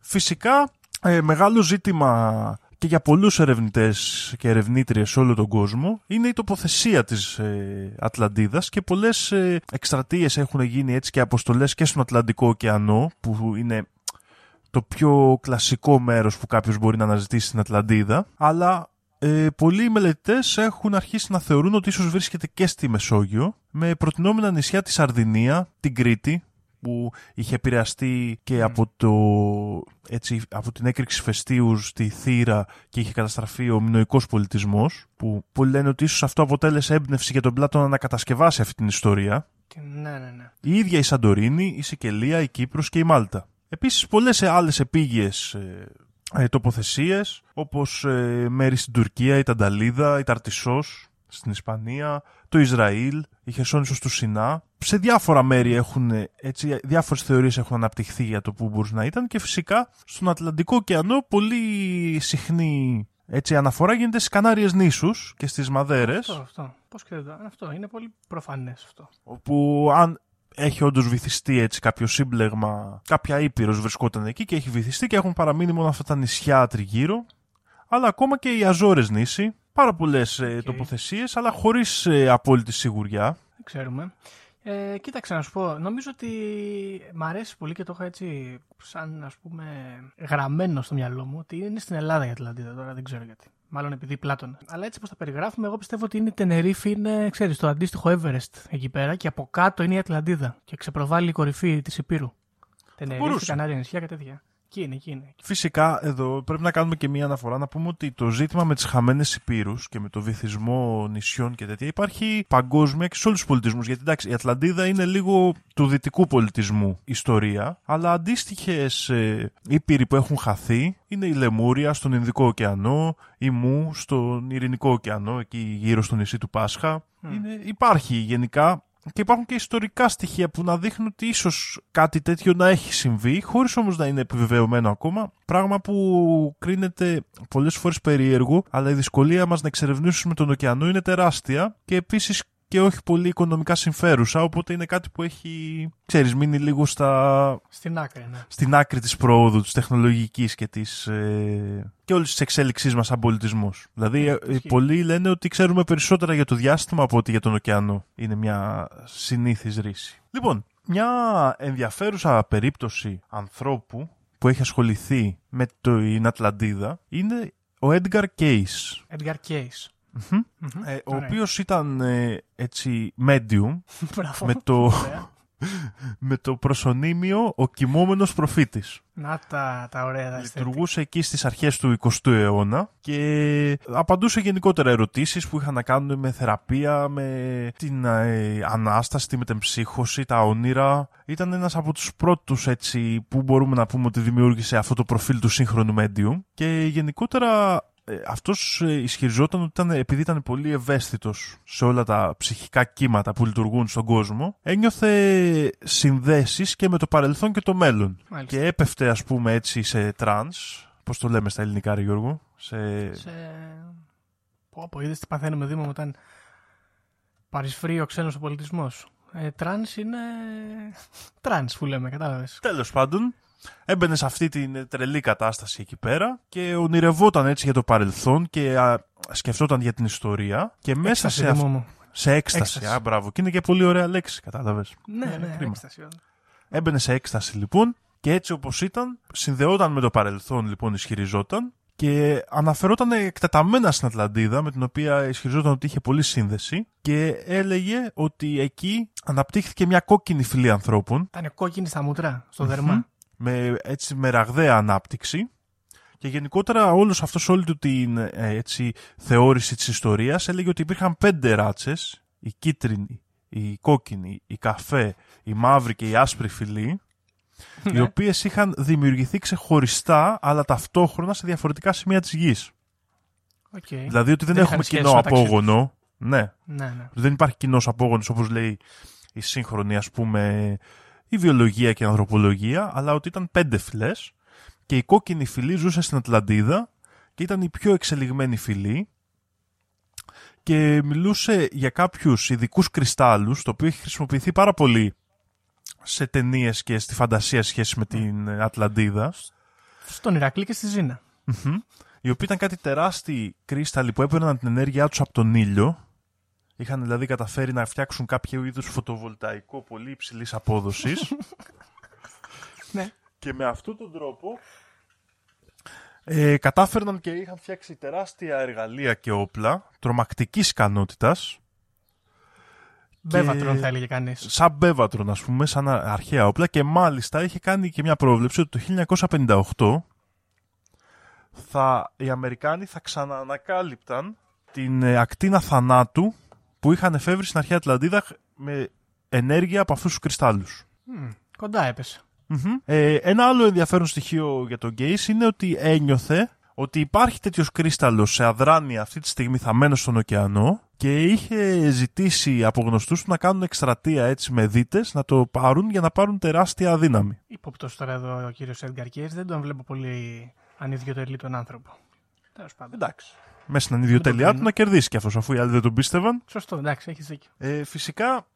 φυσικά ε, μεγάλο ζήτημα και για πολλούς ερευνητές και ερευνήτριες σε όλο τον κόσμο είναι η τοποθεσία της ε, Ατλαντίδας και πολλές ε, εκστρατείες έχουν γίνει έτσι και αποστολές και στον Ατλαντικό ωκεανό που είναι το πιο κλασικό μέρος που κάποιος μπορεί να αναζητήσει στην Ατλαντίδα. Αλλά ε, πολλοί μελετητές έχουν αρχίσει να θεωρούν ότι ίσως βρίσκεται και στη Μεσόγειο με προτινόμενα νησιά τη Σαρδινία, την Κρήτη που είχε επηρεαστεί και από, το, έτσι, από την έκρηξη φεστίου στη Θήρα και είχε καταστραφεί ο μινοϊκός πολιτισμός που πολλοί λένε ότι ίσως αυτό αποτέλεσε έμπνευση για τον Πλάτωνα να κατασκευάσει αυτή την ιστορία Και ναι, ναι, ναι. η ίδια η Σαντορίνη, η Σικελία, η Κύπρος και η Μάλτα. Επίσης πολλές άλλες επίγειες ε, ε, τοποθεσίες όπως ε, μέρη στην Τουρκία, η Τανταλίδα, η Ταρτισός στην Ισπανία, το Ισραήλ, η Χερσόνησος του Σινά. Σε διάφορα μέρη έχουν, ε, έτσι, διάφορες θεωρίες έχουν αναπτυχθεί για το που μπορούσε να ήταν και φυσικά στον Ατλαντικό ωκεανό πολύ συχνή έτσι, αναφορά γίνεται στις Κανάριες νήσους και στις Μαδέρες Αυτό, αυτό. Πώς και δεν το... Αυτό είναι πολύ προφανές αυτό. όπου αν έχει όντως βυθιστεί έτσι κάποιο σύμπλεγμα, κάποια ήπειρος βρισκόταν εκεί και έχει βυθιστεί και έχουν παραμείνει μόνο αυτά τα νησιά τριγύρω. Αλλά ακόμα και οι Αζόρες νήσι, πάρα πολλές okay. τοποθεσίες, αλλά χωρίς απόλυτη σιγουριά. Δεν ξέρουμε. Ε, κοίταξε να σου πω, νομίζω ότι μ' αρέσει πολύ και το έχω έτσι σαν ας πούμε γραμμένο στο μυαλό μου ότι είναι στην Ελλάδα η Ατλαντίδα τώρα, δεν ξέρω γιατί. Μάλλον επειδή Πλάτωνα. Αλλά έτσι πως τα περιγράφουμε, εγώ πιστεύω ότι είναι η Τενερίφη, είναι ξέρεις, το αντίστοιχο Everest εκεί πέρα και από κάτω είναι η Ατλαντίδα και ξεπροβάλλει η κορυφή της Υπήρου. Τενερίφη, μπορούσε. Κανάρια νησιά και τέτοια. Εκεί είναι, εκεί είναι. Φυσικά, εδώ πρέπει να κάνουμε και μία αναφορά να πούμε ότι το ζήτημα με τις χαμένες υπήρους και με το βυθισμό νησιών και τέτοια υπάρχει παγκόσμια και σε όλους τους πολιτισμούς. Γιατί εντάξει, η Ατλαντίδα είναι λίγο του δυτικού πολιτισμού ιστορία, αλλά αντίστοιχες ε, ήπειροι που έχουν χαθεί είναι η Λεμούρια στον Ινδικό ωκεανό, η Μου στον Ειρηνικό ωκεανό, εκεί γύρω στο νησί του Πάσχα. Είναι, υπάρχει γενικά και υπάρχουν και ιστορικά στοιχεία που να δείχνουν ότι ίσως κάτι τέτοιο να έχει συμβεί, χωρίς όμως να είναι επιβεβαιωμένο ακόμα. Πράγμα που κρίνεται πολλές φορές περίεργο, αλλά η δυσκολία μας να εξερευνήσουμε τον ωκεανό είναι τεράστια και επίσης και όχι πολύ οικονομικά συμφέρουσα, οπότε είναι κάτι που έχει, ξέρεις, μείνει λίγο στα... Στην άκρη, ναι. στην άκρη της πρόοδου, της τεχνολογικής και της... Ε... και όλης της εξέλιξής μας σαν πολιτισμός. Δηλαδή, ε, Ισχύει. πολλοί λένε ότι ξέρουμε περισσότερα για το διάστημα από ότι για τον ωκεανό. Είναι μια συνήθις ρίση. Λοιπόν, μια ενδιαφέρουσα περίπτωση ανθρώπου που έχει ασχοληθεί με την Ατλαντίδα είναι ο Edgar Case. Edgar Case. Μμμ. Μμμ. Ε, ο Ωραία. οποίος ήταν ε, έτσι medium Μπράβο. με το, Ωραία. με το προσωνύμιο ο κοιμόμενος προφήτης. Να τα, τα ωραία τα αισθητικά. Λειτουργούσε εκεί στις αρχές του 20ου αιώνα και απαντούσε γενικότερα ερωτήσεις που είχαν να κάνουν με θεραπεία, με την ε, ανάσταση, τη μετεμψύχωση, τα όνειρα. Ήταν ένας από τους πρώτους έτσι που μπορούμε να πούμε ότι δημιούργησε αυτό το προφίλ του σύγχρονου medium και γενικότερα ε, αυτός ε, ισχυριζόταν ότι ήταν, επειδή ήταν πολύ ευαίσθητος σε όλα τα ψυχικά κύματα που λειτουργούν στον κόσμο, ένιωθε συνδέσεις και με το παρελθόν και το μέλλον. Μάλιστα. Και έπεφτε ας πούμε έτσι σε trance, πώς το λέμε στα ελληνικά ρε Γιώργο, σε... Σε... Πω, πω, είδες τι παθαίνουμε Δήμο μου όταν παρεισφρεί ο ξένος ο πολιτισμός. Ε, trance είναι... Trance που λέμε, κατάλαβες. Τέλος πάντων, έμπαινε σε αυτή την τρελή κατάσταση εκεί πέρα και ονειρευόταν έτσι για το παρελθόν και α, σκεφτόταν για την ιστορία και μέσα Έκσταση, σε, αυ- Δήμο μου. σε έκσταση. Έκσταση. Α, μπράβο. Και είναι και πολύ ωραία λέξη, κατάλαβες. Ναι, ναι, κρίμα. έκσταση. όντως. Έμπαινε σε έκσταση λοιπόν και έτσι όπως ήταν συνδεόταν με το παρελθόν λοιπόν ισχυριζόταν και αναφερόταν εκτεταμένα στην Ατλαντίδα με την οποία ισχυριζόταν ότι είχε πολλή σύνδεση και έλεγε ότι εκεί αναπτύχθηκε μια κόκκινη φυλή ανθρώπων Ήταν κόκκινη στα μούτρα, στο δερμά. Με, έτσι, με ραγδαία ανάπτυξη και γενικότερα όλος αυτός όλη του την ε, έτσι, θεώρηση της ιστορίας έλεγε ότι υπήρχαν πέντε ράτσες η κίτρινη, η κόκκινη, η καφέ, η μαύρη και η άσπρη φυλή οι Ναι. οποίες είχαν δημιουργηθεί ξεχωριστά αλλά ταυτόχρονα σε διαφορετικά σημεία της γης. Οκ. Δηλαδή ότι δεν, Δεν έχουμε είχαν σχέση κοινό μεταξύ απόγονο. Ναι, Ναι, ναι. δεν υπάρχει κοινός απόγονος όπως λέει η σύγχρονη ας πούμε η βιολογία και η ανθρωπολογία, αλλά ότι ήταν πέντε φυλές και η κόκκινη φυλή ζούσε στην Ατλαντίδα και ήταν η πιο εξελιγμένη φυλή και μιλούσε για κάποιους ειδικούς κρυστάλλους, το οποίο έχει χρησιμοποιηθεί πάρα πολύ σε ταινίες και στη φαντασία σε σχέση με την Ατλαντίδα. Στον Ηρακλή και στη Ζήνα. Μμμ. Οι οποίοι ήταν κάτι τεράστιοι κρύσταλλοι που έπαιρναν την ενέργειά τους από τον ήλιο. Είχαν δηλαδή καταφέρει να φτιάξουν κάποιο είδους φωτοβολταϊκό πολύ υψηλής απόδοσης. Ναι. και με αυτόν τον τρόπο ε, κατάφερναν και είχαν φτιάξει τεράστια εργαλεία και όπλα τρομακτικής ικανότητας Μπέβατρον θα έλεγε κανείς. σαν μπέβατρον ας πούμε, σαν α- αρχαία όπλα και μάλιστα είχε κάνει και μια πρόβλεψη ότι το 1958 θα, οι Αμερικάνοι θα ξαναανακάλυπταν την ε, ακτίνα θανάτου που είχαν εφεύρει στην αρχαία Ατλαντίδα χ- με ενέργεια από αυτούς τους κρυστάλλους. Κοντά έπεσε. Μμμ. Ε, ένα άλλο ενδιαφέρον στοιχείο για τον Γκέις είναι ότι ένιωθε ότι υπάρχει τέτοιος κρύσταλλος σε αδράνεια αυτή τη στιγμή θαμμένος στον ωκεανό και είχε ζητήσει από γνωστούς του να κάνουν εκστρατεία έτσι με δίτες να το πάρουν για να πάρουν τεράστια δύναμη. Υπόπτως τώρα εδώ ο κύριος Έντγκαρ Κέις. Δεν τον βλέπω πολύ ανιδιοτελή τον άνθρωπο. Τέλος πάντων. Εντάξει. Μέσα στην ανιδιοτέλειά του κρίνω. να κερδίσει κι αυτός αφού οι άλλοι δεν τον πίστευαν. Σωστό, εντάξει, έχεις δίκιο. Ε, φυσικά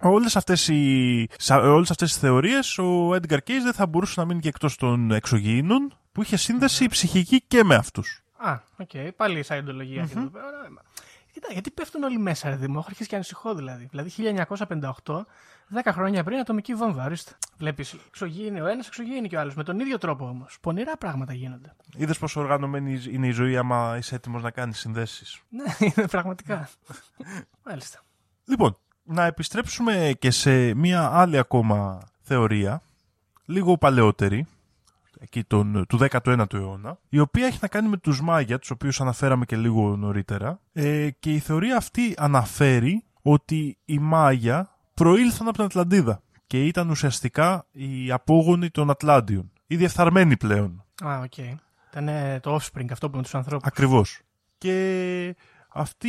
όλες αυτές, οι, σα- όλες αυτές τις θεωρίες ο Edgar Cayce δεν θα μπορούσε να μείνει και εκτός των εξωγήινων που είχε σύνδεση ψυχική και με αυτούς. Α, οκ, πάλι η σαϊντολογία mm-hmm. εδώ πέρα. Ωραία. Κοίτα, γιατί πέφτουν όλοι μέσα, ρε Δήμο. Έχω αρχίσει και ανησυχώ δηλαδή. Δηλαδή 1958, 10 χρόνια πριν, ατομική βόμβα. Ορίστε. Βλέπεις, εξωγήινη ο ένας, εξωγήινη και ο άλλος. Με τον ίδιο τρόπο όμως. Πονηρά πράγματα γίνονται. Είδες πόσο οργανωμένη είναι η ζωή άμα είσαι έτοιμος να κάνεις συνδέσεις. Ναι, είναι πραγματικά. Μάλιστα. Λοιπόν, να επιστρέψουμε και σε μία άλλη ακόμα θεωρία, λίγο παλαιότερη, εκεί τον, του 19ου αιώνα, η οποία έχει να κάνει με τους Μάγια, τους οποίους αναφέραμε και λίγο νωρίτερα, ε, και η θεωρία αυτή αναφέρει ότι οι Μάγια προήλθαν από την Ατλαντίδα και ήταν ουσιαστικά οι απόγονοι των Ατλάντιων, οι διεφθαρμένοι πλέον. Α, οκ. Ήταν ε, το offspring αυτό που με τους ανθρώπους. Ακριβώς. Και αυτή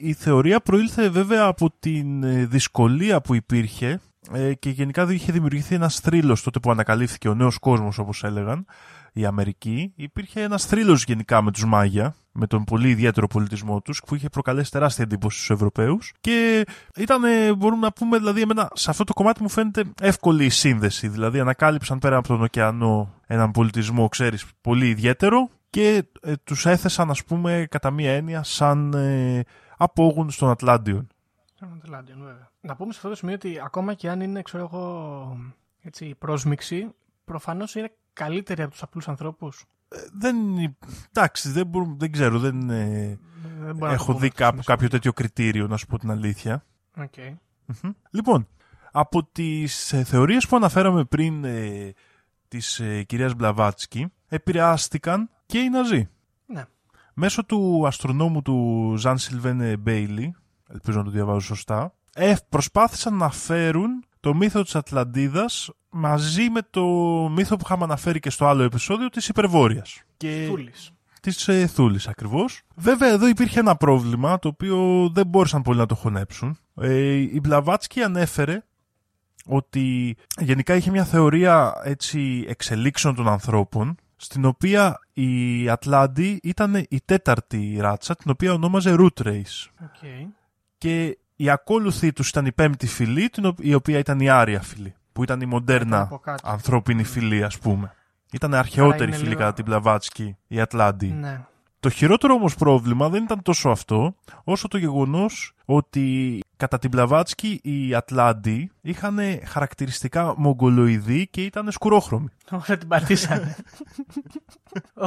η θεωρία προήλθε βέβαια από την ε, δυσκολία που υπήρχε ε, και γενικά είχε δημιουργηθεί ένας θρύλος τότε που ανακαλύφθηκε ο νέος κόσμος όπως έλεγαν η Αμερική. Υπήρχε ένας θρύλος γενικά με τους Μάγια, με τον πολύ ιδιαίτερο πολιτισμό τους που είχε προκαλέσει τεράστια εντύπωση στους Ευρωπαίους και ήταν, ε, μπορούμε να πούμε, δηλαδή εμένα, σε αυτό το κομμάτι μου φαίνεται εύκολη η σύνδεση. Δηλαδή ανακάλυψαν πέρα από τον ωκεανό έναν πολιτισμό, ξέρεις, πολύ ιδιαίτερο και ε, τους έθεσαν, ας πούμε, κατά μία έννοια σαν ε, απόγονους των Ατλάντιων. Των Ατλάντιων, βέβαια. Να πούμε σε αυτό το σημείο ότι ακόμα και αν είναι, ξέρω εγώ, έτσι, πρόσμιξη, προφανώς είναι καλύτερη από τους απλούς ανθρώπους. Ε, δεν, εντάξει, δεν, μπορούμε, δεν ξέρω, δεν ε, Δεν μπορώ να το έχω πούμε δει αυτό κάποιο, στο κάποιο τέτοιο κριτήριο, να σου πω την αλήθεια. Οκ. Μμμ. Λοιπόν, από τις ε, θεωρίες που αναφέραμε πριν ε, της ε, κυρίας Μπλαβάτσκι, επηρεάστηκαν και οι Ναζί. Ναι. Μέσω του αστρονόμου του Ζαν Σιλβέν Μπέιλι, ελπίζω να το διαβάζω σωστά, ε, προσπάθησαν να φέρουν το μύθο της Ατλαντίδας μαζί με το μύθο που είχαμε αναφέρει και στο άλλο επεισόδιο της Υπερβόρειας. Και Θούλης. της ε, Θούλης ακριβώς. Βέβαια εδώ υπήρχε ένα πρόβλημα το οποίο δεν μπόρεσαν πολύ να το χωνέψουν. Ε, η Μπλαβάτσκι ανέφερε ότι γενικά είχε μια θεωρία έτσι εξελίξεων των ανθρώπων στην οποία η Ατλάντη ήταν η τέταρτη ράτσα την οποία ονόμαζε Root Race Ok. και η ακόλουθή τους ήταν η πέμπτη φυλή την ο- η οποία ήταν η Άρια φυλή που ήταν η μοντέρνα από κάτω. ανθρώπινη φυλή ας πούμε. Ήταν αρχαιότερη είναι φυλή λίγο- κατά την Μπλαβάτσκι η Ατλάντη. Ναι. Το χειρότερο όμως πρόβλημα δεν ήταν τόσο αυτό, όσο το γεγονός ότι Κατά την Μπλαβάτσκι, οι Ατλάντοι είχαν χαρακτηριστικά μογγολοειδή και ήταν σκουρόχρωμοι. Ωραία, την πατήσανε.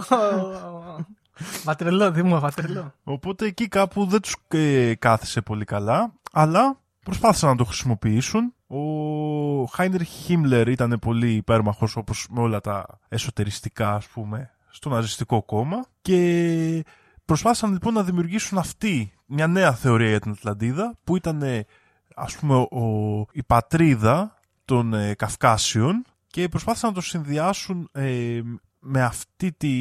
Βατρελό, Δήμο, βατρελό. Οπότε εκεί κάπου δεν τους ε, κάθισε πολύ καλά, αλλά προσπάθησαν να το χρησιμοποιήσουν. Ο Χάινερ Χίμλερ ήταν πολύ υπέρμαχος όπως με όλα τα εσωτεριστικά ας πούμε στο ναζιστικό κόμμα και προσπάθησαν λοιπόν να δημιουργήσουν αυτή μια νέα θεωρία για την Ατλαντίδα που ήταν ας πούμε ο, η πατρίδα των ε, Καυκάσιων και προσπάθησαν να το συνδυάσουν ε, με αυτή τη...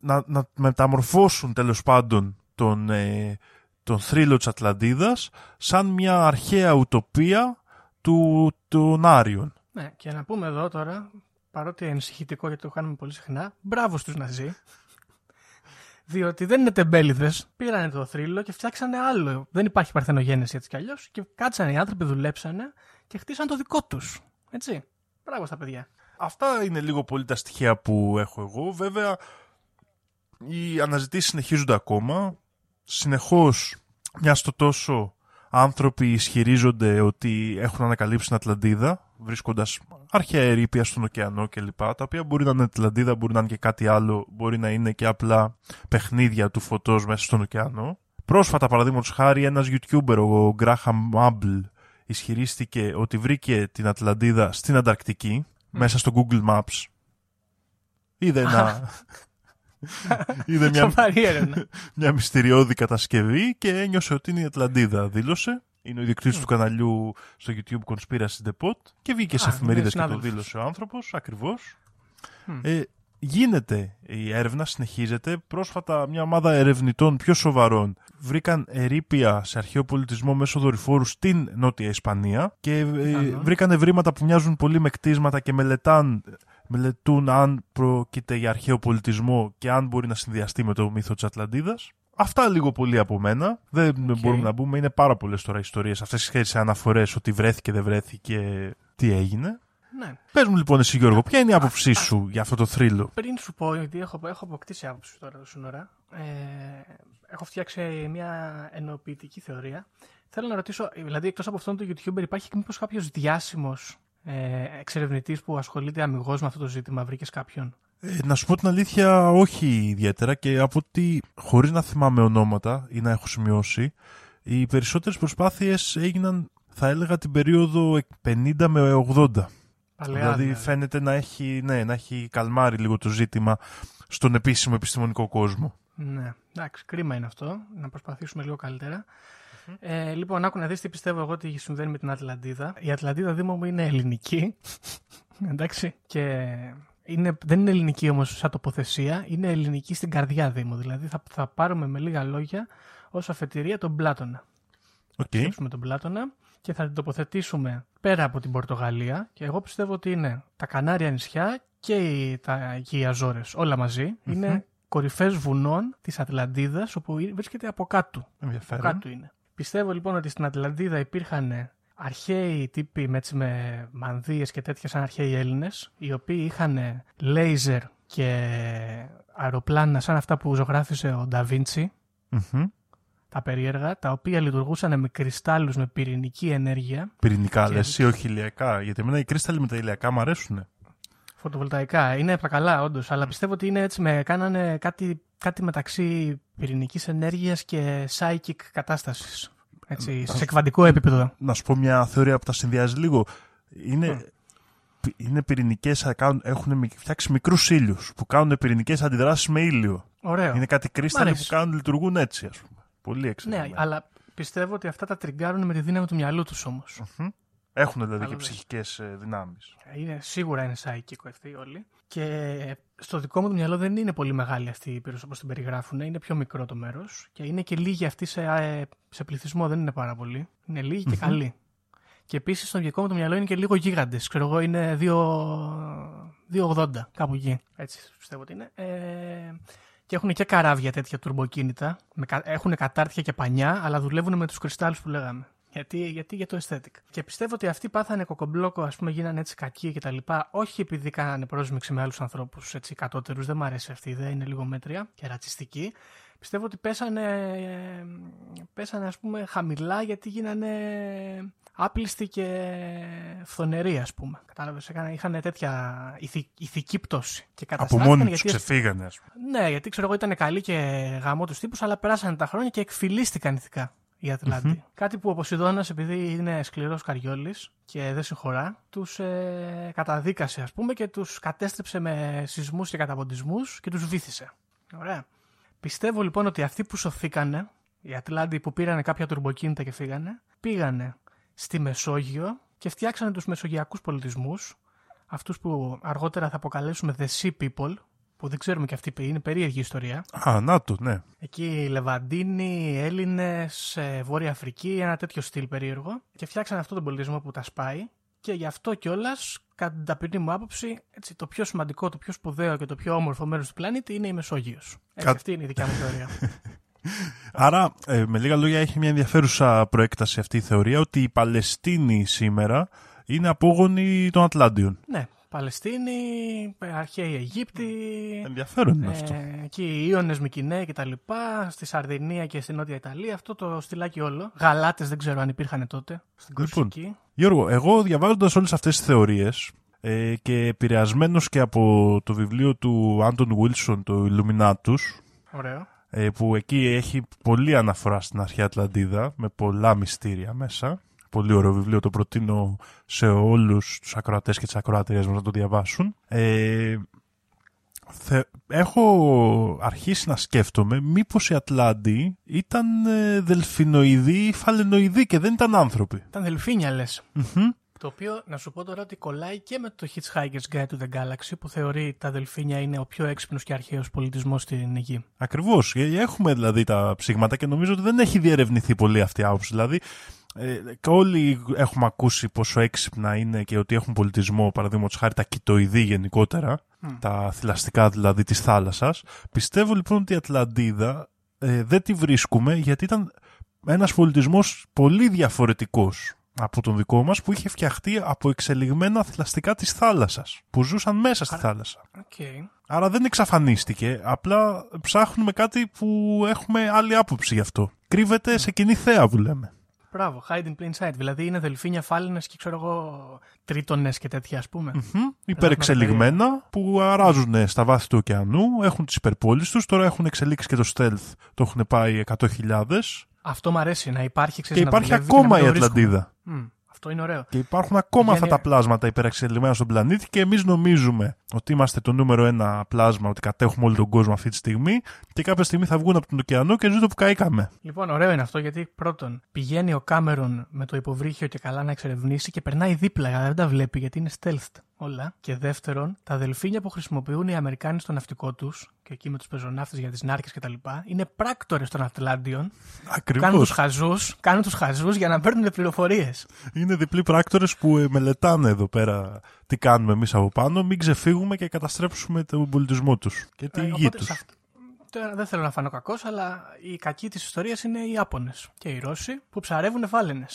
να, να μεταμορφώσουν τέλος πάντων τον, ε, τον θρύλο της Ατλαντίδας σαν μια αρχαία ουτοπία του, των Άριων. Ναι, και να πούμε εδώ τώρα, παρότι είναι ενσυχητικό γιατί το κάνουμε πολύ συχνά, μπράβο στους Ναζί. Διότι δεν είναι τεμπέληδες. Πήρανε το θρύλο και φτιάξανε άλλο. Δεν υπάρχει παρθενογένεση έτσι κι αλλιώς. Και κάτσανε οι άνθρωποι, δουλέψανε και χτίσαν το δικό τους. Έτσι. Μπράβο στα παιδιά. Αυτά είναι λίγο πολύ τα στοιχεία που έχω εγώ. Βέβαια, οι αναζητήσεις συνεχίζονται ακόμα. Συνεχώς, μιας στο τόσο άνθρωποι ισχυρίζονται ότι έχουν ανακαλύψει την Ατλαντίδα, βρίσκοντας αρχαία ερήπια στον ωκεανό κλπ. Τα οποία μπορεί να είναι Ατλαντίδα, μπορεί να είναι και κάτι άλλο, μπορεί να είναι και απλά παιχνίδια του φωτός μέσα στον ωκεανό. Πρόσφατα, παραδείγματος χάρη, ένας YouTuber, ο Graham Mabel, ισχυρίστηκε ότι βρήκε την Ατλαντίδα στην Ανταρκτική, μέσα στο Google Maps. Είδε ένα... Είδε μια, μια μυστηριώδη κατασκευή και ένιωσε ότι είναι η Ατλαντίδα, δήλωσε. Είναι ο ιδιοκτήτης του καναλιού στο YouTube Conspiracy The Pot και βγήκε σε εφημερίδες και το δήλωσε ο άνθρωπος, ακριβώς. Ε, γίνεται η έρευνα, συνεχίζεται. Πρόσφατα μια ομάδα ερευνητών πιο σοβαρών βρήκαν ερήπια σε αρχαίο πολιτισμό μέσω δορυφόρου στην Νότια Ισπανία και ε, βρήκαν ευρήματα που μοιάζουν πολύ με κτίσματα και μελετάν, μελετούν αν πρόκειται για αρχαίο πολιτισμό και αν μπορεί να συνδυαστεί με το μύθο της Ατλαντίδας. Αυτά λίγο πολύ από μένα. Δεν μπορούμε να μπούμε. Είναι πάρα πολλές τώρα ιστορίες αυτές οι αναφορές ότι βρέθηκε, δεν βρέθηκε, τι έγινε. Ναι. Πες μου λοιπόν εσύ Γιώργο, ποια είναι η άποψή σου για αυτό το θρύλο; Πριν σου πω, γιατί έχω, έχω αποκτήσει άποψη τώρα το σύνορα, ε, έχω φτιάξει μια ενοποιητική θεωρία. Θέλω να ρωτήσω, δηλαδή εκτός από αυτόν τον YouTuber υπάρχει και μήπως κάποιος διάσημος ε, εξερευνητής που ασχολείται αμυγός με αυτό το ζήτημα, βρήκες κάποιον; Ε, να σου πω την αλήθεια, όχι ιδιαίτερα και από ότι χωρίς να θυμάμαι ονόματα ή να έχω σημειώσει, οι περισσότερες προσπάθειες έγιναν, θα έλεγα, την περίοδο 50 με 80 δηλαδή ναι. φαίνεται να έχει, ναι, να έχει καλμάρει λίγο το ζήτημα στον επίσημο επιστημονικό κόσμο. Ναι, εντάξει, κρίμα είναι αυτό. Να προσπαθήσουμε λίγο Ε, λοιπόν, άκου να δεις τι πιστεύω εγώ ότι συμβαίνει με την Ατλαντίδα. Η Ατλαντίδα, Δήμο μου, είναι ελληνική. εντάξει, και είναι, δεν είναι ελληνική όμως σαν τοποθεσία, είναι ελληνική στην καρδιά Δήμο. Δηλαδή θα, θα πάρουμε με λίγα λόγια ως αφετηρία τον Πλάτωνα. Okay. Θα τον Πλάτωνα και θα την τοποθετήσουμε πέρα από την Πορτογαλία και εγώ πιστεύω ότι είναι τα Κανάρια νησιά και οι, τα, και οι Αζόρες όλα Είναι κορυφές βουνών της Ατλαντίδας όπου βρίσκεται από κάτω. Ενδιαφέρον. κάτω είναι. Πιστεύω λοιπόν ότι στην Ατλαντίδα υπήρχαν αρχαίοι τύποι με, έτσι, με μανδύες και τέτοια σαν αρχαίοι Έλληνες οι οποίοι είχαν λέιζερ και αεροπλάνα σαν αυτά που ζωγράφησε ο Νταβίντσι τα περίεργα, τα οποία λειτουργούσαν με κρυστάλλους με πυρηνική ενέργεια. Πυρηνικά και... λες ή όχι ηλιακά, γιατί εμένα οι κρύσταλλοι με τα ηλιακά μου αρέσουν. Φωτοβολταϊκά, είναι από τα καλά όντως, αλλά πιστεύω ότι είναι έτσι, με, κάνανε κάτι, κάτι μεταξύ πυρηνικής ενέργειας και psychic κατάστασης. Έτσι, σε κβαντικό επίπεδο. Να σου πω μια θεωρία που τα συνδυάζει λίγο. Είναι, είναι πυρηνικές, έχουν φτιάξει μικρούς ήλιους που κάνουν πυρηνικές αντιδράσεις με ήλιο. Ωραίο. Είναι κάτι κρύσταλλοι που κάνουν, λειτουργούν έτσι, ας πούμε. Πολύ εξαιρετικό. Ναι, αλλά πιστεύω ότι αυτά τα τριγκάρουν με τη δύναμη του μυαλού τους όμως. Έχουν δηλαδή και ψυχικές ε, δυνάμεις. Είναι, σίγουρα είναι psychic αυτοί όλοι. Και στο δικό μου το μυαλό δεν είναι πολύ μεγάλη αυτή η ήπειρο όπως την περιγράφουν. Είναι πιο μικρό το μέρος. Και είναι και λίγοι αυτοί σε, ε, σε πληθυσμό, δεν είναι πάρα πολύ. Είναι λίγοι και καλοί. Και επίσης στο δικό μου το μυαλό είναι και λίγο γίγαντες. Ξέρω εγώ είναι 2,80 κάπου εκεί. Έτσι πιστεύω ότι είναι. Ε, και έχουν και καράβια τέτοια τουρμποκίνητα. Έχουν κατάρτια και πανιά, αλλά δουλεύουν με τους κρυστάλλους που λέγαμε. Γιατί, γιατί για το aesthetic. Και πιστεύω ότι αυτοί πάθανε κοκομπλόκο, ας πούμε, γίνανε έτσι κακοί κτλ. Όχι επειδή κάνανε πρόσμηξη με άλλους ανθρώπους έτσι κατώτερους. Δεν μου αρέσει αυτή η ιδέα, είναι λίγο μέτρια και ρατσιστική. πιστεύω ότι πέσανε, ε, πέσανε ας πούμε χαμηλά γιατί γίνανε άπλιστοι και φθονεροί ας πούμε. Κατάλαβες, είχαν τέτοια ηθι, ηθική πτώση. Και Από μόνοι τους ξεφύγανε ας πούμε. Ναι, γιατί ξέρω εγώ ήταν καλοί και γαμό τους τύπους αλλά περάσανε τα χρόνια και εκφυλίστηκαν ηθικά οι ατλαντι Κάτι που ο Ποσειδώνας επειδή είναι σκληρός καριόλης και δεν συγχωρά, τους ε, καταδίκασε ας πούμε και τους κατέστρεψε με σεισμούς και καταποντισμούς και τους βήθησε. Ωραία. Πιστεύω λοιπόν ότι αυτοί που σωθήκανε, οι Ατλάντοι που πήραν κάποια τουρμποκίνητα και φύγανε, πήγανε στη Μεσόγειο και φτιάξανε τους μεσογειακούς πολιτισμούς, αυτούς που αργότερα θα αποκαλέσουμε The Sea People, που δεν ξέρουμε και αυτή είναι περίεργη ιστορία. Α, να το, ναι. Εκεί Λεβαντίνοι, Έλληνες, ε, Βόρεια Αφρική, ένα τέτοιο στυλ περίεργο. Και φτιάξανε αυτόν τον πολιτισμό που τα σπάει. Και γι' αυτό κιόλας, κατά την ταπεινή μου άποψη, έτσι, το πιο σημαντικό, το πιο σπουδαίο και το πιο όμορφο μέρος του πλανήτη είναι η Μεσόγειος. Κα... Αυτή είναι η δικιά μου θεωρία. Άρα, ε, με λίγα λόγια, έχει μια ενδιαφέρουσα προέκταση αυτή η θεωρία ότι η Παλαιστίνη σήμερα είναι απόγονη των Ατλάντιων. Ναι, Παλαιστίνη, αρχαίοι Αιγύπτιοι. Ενδιαφέρον είναι ε, αυτό. Εκεί οι Ιώνες Μικυνέ και τα λοιπά, στη Σαρδινία και στη Νότια Ιταλία, αυτό το στυλάκι όλο. Γαλάτες δεν ξέρω αν υπήρχαν τότε, στην λοιπόν, Γιώργο, εγώ διαβάζοντας όλες αυτές τις θεωρίες ε, και επηρεασμένος και από το βιβλίο του Άντων Βίλσον, το Illuminatus, Ωραίο. Ε, που εκεί έχει πολλή αναφορά στην αρχαία Ατλαντίδα, με πολλά μυστήρια μέσα πολύ ωραίο βιβλίο, το προτείνω σε όλους τους ακροατές και τις ακροατήριες μας να το διαβάσουν. Ε, έχω αρχίσει να σκέφτομαι μήπως οι Ατλάντιοι ήταν ε, δελφινοειδοί ή φαλαινοειδοί και δεν ήταν άνθρωποι. Ήταν δελφίνια λες. Το οποίο να σου πω τώρα ότι κολλάει και με το Hitchhiker's Guide to the Galaxy που θεωρεί τα δελφίνια είναι ο πιο έξυπνος και αρχαίος πολιτισμός στην γη. Ακριβώς. Ε, έχουμε δηλαδή τα ψήγματα και νομίζω ότι δεν έχει διερευνηθεί πολύ αυτή η άποψη. Δηλαδή ε, και όλοι έχουμε ακούσει πόσο έξυπνα είναι και ότι έχουν πολιτισμό, παραδείγματος χάρη τα κοιτοειδή γενικότερα, τα θηλαστικά δηλαδή της θάλασσας. Πιστεύω λοιπόν ότι η Ατλαντίδα ε, δεν τη βρίσκουμε γιατί ήταν ένας πολιτισμός πολύ διαφορετικός από τον δικό μας που είχε φτιαχτεί από εξελιγμένα θηλαστικά της θάλασσας που ζούσαν μέσα στη θάλασσα. Okay. Άρα δεν εξαφανίστηκε, απλά ψάχνουμε κάτι που έχουμε άλλη άποψη γι' αυτό. Κρύβεται σε κοινή θέα που λέμε. Μπράβο, hide in plain sight. Δηλαδή είναι δελφίνια φάλαινες και ξέρω εγώ τρίτονες και τέτοια ας πούμε. Mm-hmm. Υπερεξελιγμένα που αράζουν στα βάθη του ωκεανού, έχουν τις υπερπόλεις τους. Τώρα έχουν εξελίξει και το stealth, το έχουν πάει 100.000. Αυτό μου αρέσει να υπάρχει, ξέρεις, Και υπάρχει ακόμα η Ατλαντίδα. Mm. Αυτό είναι ωραίο. Και υπάρχουν ακόμα αυτά τα πλάσματα υπεραξελιγμένα στον πλανήτη και εμείς νομίζουμε ότι είμαστε το νούμερο ένα πλάσμα, ότι κατέχουμε όλο τον κόσμο αυτή τη στιγμή και κάποια στιγμή θα βγουν από τον ωκεανό και ζουν που καήκαμε. Λοιπόν, ωραίο είναι αυτό γιατί πρώτον πηγαίνει ο Κάμερον με το υποβρύχιο και καλά να εξερευνήσει και περνάει δίπλα, δεν τα βλέπει γιατί είναι stealth όλα. Και δεύτερον, τα δελφίνια που χρησιμοποιούν οι Αμερικάνοι στο ναυτικό τους και εκεί με τους πεζοναύτες για τις νάρκες κτλ. είναι πράκτορες των Ατλάντιων. Ακριβώς. Κάνουν τους χαζούς κάνουν τους χαζούς για να παίρνουν πληροφορίες. Είναι διπλοί πράκτορες που ε, μελετάνε εδώ πέρα τι κάνουμε εμείς από πάνω, μην ξεφύγουμε και καταστρέψουμε τον πολιτισμό τους και τη ε, γη τους. Τώρα δεν θέλω να φανώ κακός, αλλά οι κακοί της ιστορίας είναι οι Ιάπωνες και οι Ρώσοι που ψαρεύουν φάλαινες.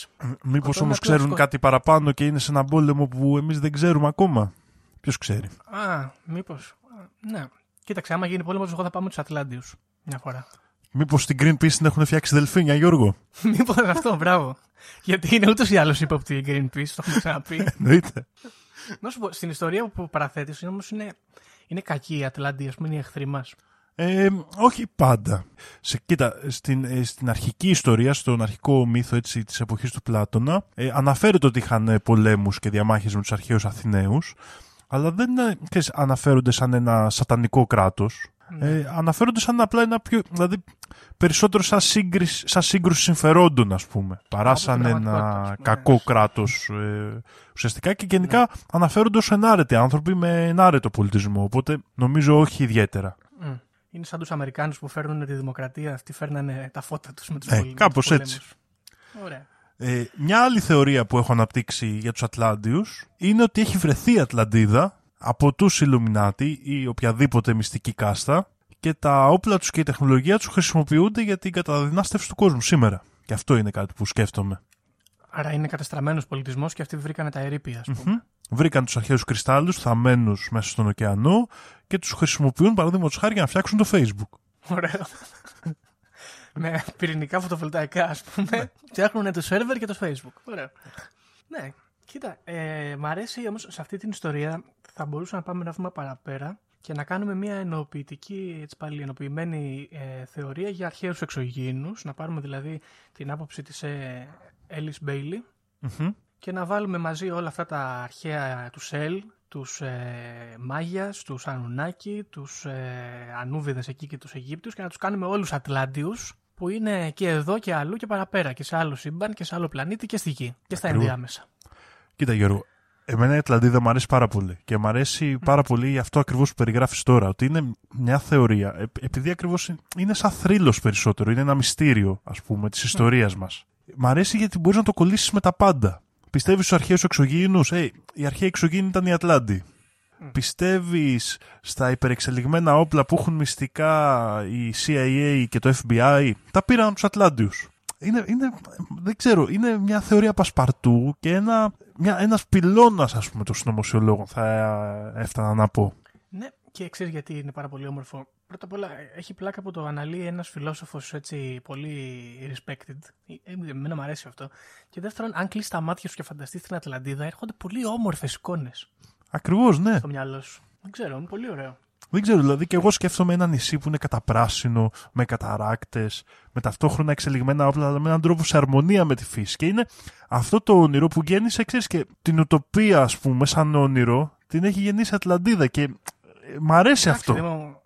Μήπως όμως ξέρουν κάτι παραπάνω και είναι σε έναν πόλεμο που εμείς δεν ξέρουμε ακόμα. Ποιος ξέρει; Α, μήπως. Ναι. Κοίταξε, άμα γίνει πόλεμος, εγώ θα πάμε τους Ατλάντιους μια φορά. Μήπως στην Greenpeace την έχουν φτιάξει δελφίνια, Γιώργο; Μήπως αυτό, μπράβο. Γιατί είναι ούτως ή άλλως ύποπτη η Greenpeace, το έχουμε ξαναπεί. Εννοείται. Να σου πω, στην ιστορία που παραθέτεις όμως είναι, είναι κακή η Ατλάντη, ας πούμε, είναι οι εχθροί μας. Ε, όχι πάντα. Σε, κοίτα, στην, ε, στην αρχική ιστορία, στον αρχικό μύθο έτσι, της εποχής του Πλάτωνα, ε, αναφέρεται ότι είχαν ε, πολέμους και διαμάχες με τους αρχαίους Αθηναίους, αλλά δεν ε, ξέρεις, αναφέρονται σαν ένα σατανικό κράτος. Ναι. Ε, αναφέρονται σαν απλά ένα πιο. Δηλαδή, περισσότερο σαν, σύγκριση, σαν σύγκρουση συμφερόντων, ας πούμε. Παρά σαν ένα κακό ναι. κράτος ε, ουσιαστικά. Και γενικά ναι. αναφέρονται ως ενάρετοι άνθρωποι με ενάρετο πολιτισμό. Οπότε νομίζω όχι ιδιαίτερα. Είναι σαν τους Αμερικάνους που φέρνουν τη δημοκρατία, αυτοί φέρνανε τα φώτα τους με τους ε, Κάπως έτσι. Ωραία. Ε, μια άλλη θεωρία που έχω αναπτύξει για τους Ατλάντιους είναι ότι έχει βρεθεί η Ατλαντίδα από τους Ιλουμινάτι ή οποιαδήποτε μυστική κάστα και τα όπλα τους και η τεχνολογία τους χρησιμοποιούνται για την καταδυνάστευση του κόσμου σήμερα. Και αυτό είναι κάτι που σκέφτομαι. Άρα είναι κατεστραμμένος πολιτισμός και αυτοί βρήκανε τα ερήπια, ας πούμε. Βρήκαν τους αρχαίους κρυστάλλους θαμμένου μέσα στον ωκεανό και τους χρησιμοποιούν παραδείγματος χάρη για να φτιάξουν το Facebook. Ωραίο. με πυρηνικά φωτοβολταϊκά, ας πούμε, φτιάχνουν το σερβερ και το Facebook. Ωραία. Ναι, κοίτα, ε, μ' αρέσει όμως σε αυτή την ιστορία θα μπορούσαμε να πάμε ένα βήμα παραπέρα και να κάνουμε μια ενοποιητική, έτσι πάλι ενοποιημένη ε, θεωρία για αρχαίους εξωγήινους, να πάρουμε δηλαδή την άποψη της ε, Alice Bailey Μμμ. Και να βάλουμε μαζί όλα αυτά τα αρχαία του Σελ, τους ε, Μάγιας, τους Ανουνάκη, τους ε, Ανούβιδες εκεί και τους Αιγύπτιους και να τους κάνουμε όλους Ατλάντιους που είναι και εδώ και αλλού και παραπέρα και σε άλλο σύμπαν και σε άλλο πλανήτη και στη Γη και στα Ακριβώς. ενδιάμεσα. Κοίτα Γιώργο, εμένα η Ατλαντίδα μου αρέσει πάρα πολύ και μου αρέσει πάρα πολύ αυτό ακριβώς που περιγράφεις τώρα, ότι είναι μια θεωρία, ε, επειδή ακριβώς είναι σαν θρύλος περισσότερο, είναι ένα μυστήριο ας πούμε της ιστορίας μας. Μ' αρέσει γιατί μπορείς να το κολλήσεις με τα πάντα. Πιστεύεις στους αρχαίους εξωγήινους, ε, οι αρχαίοι εξωγήινοι ήταν οι Ατλάντοι. Πιστεύεις στα υπερεξελιγμένα όπλα που έχουν μυστικά η CIA και το FBI, τα πήραν από τους Ατλάντιους. Είναι, είναι, δεν ξέρω, είναι μια θεωρία πασπαρτού και ένα, μια, ένας πυλώνας ας πούμε των συνωμοσιολόγων θα έφτανα να πω. Ναι, και ξέρεις γιατί είναι πάρα πολύ όμορφο. Πρώτα απ' όλα, έχει πλάκα που το αναλύει ένας φιλόσοφος έτσι πολύ respected. Ε, Εμένα μου αρέσει αυτό. Και δεύτερον, αν κλείσει τα μάτια σου και φανταστείς την Ατλαντίδα, έρχονται πολύ όμορφες εικόνες Ακριβώς, ναι. στο μυαλό σου. Δεν ξέρω, είναι πολύ ωραίο. Δεν ξέρω, δηλαδή και εγώ σκέφτομαι ένα νησί που είναι καταπράσινο, με καταράκτες, με ταυτόχρονα εξελιγμένα όπλα, αλλά με έναν τρόπο σε αρμονία με τη φύση. Και είναι αυτό το όνειρο που γέννησε, ξέρεις, και την ουτοπία, ας πούμε, σαν όνειρο, την έχει γεννήσει η Ατλαντίδα και ε, μ' αρέσει αυτό. Εντάξει, Δήμο,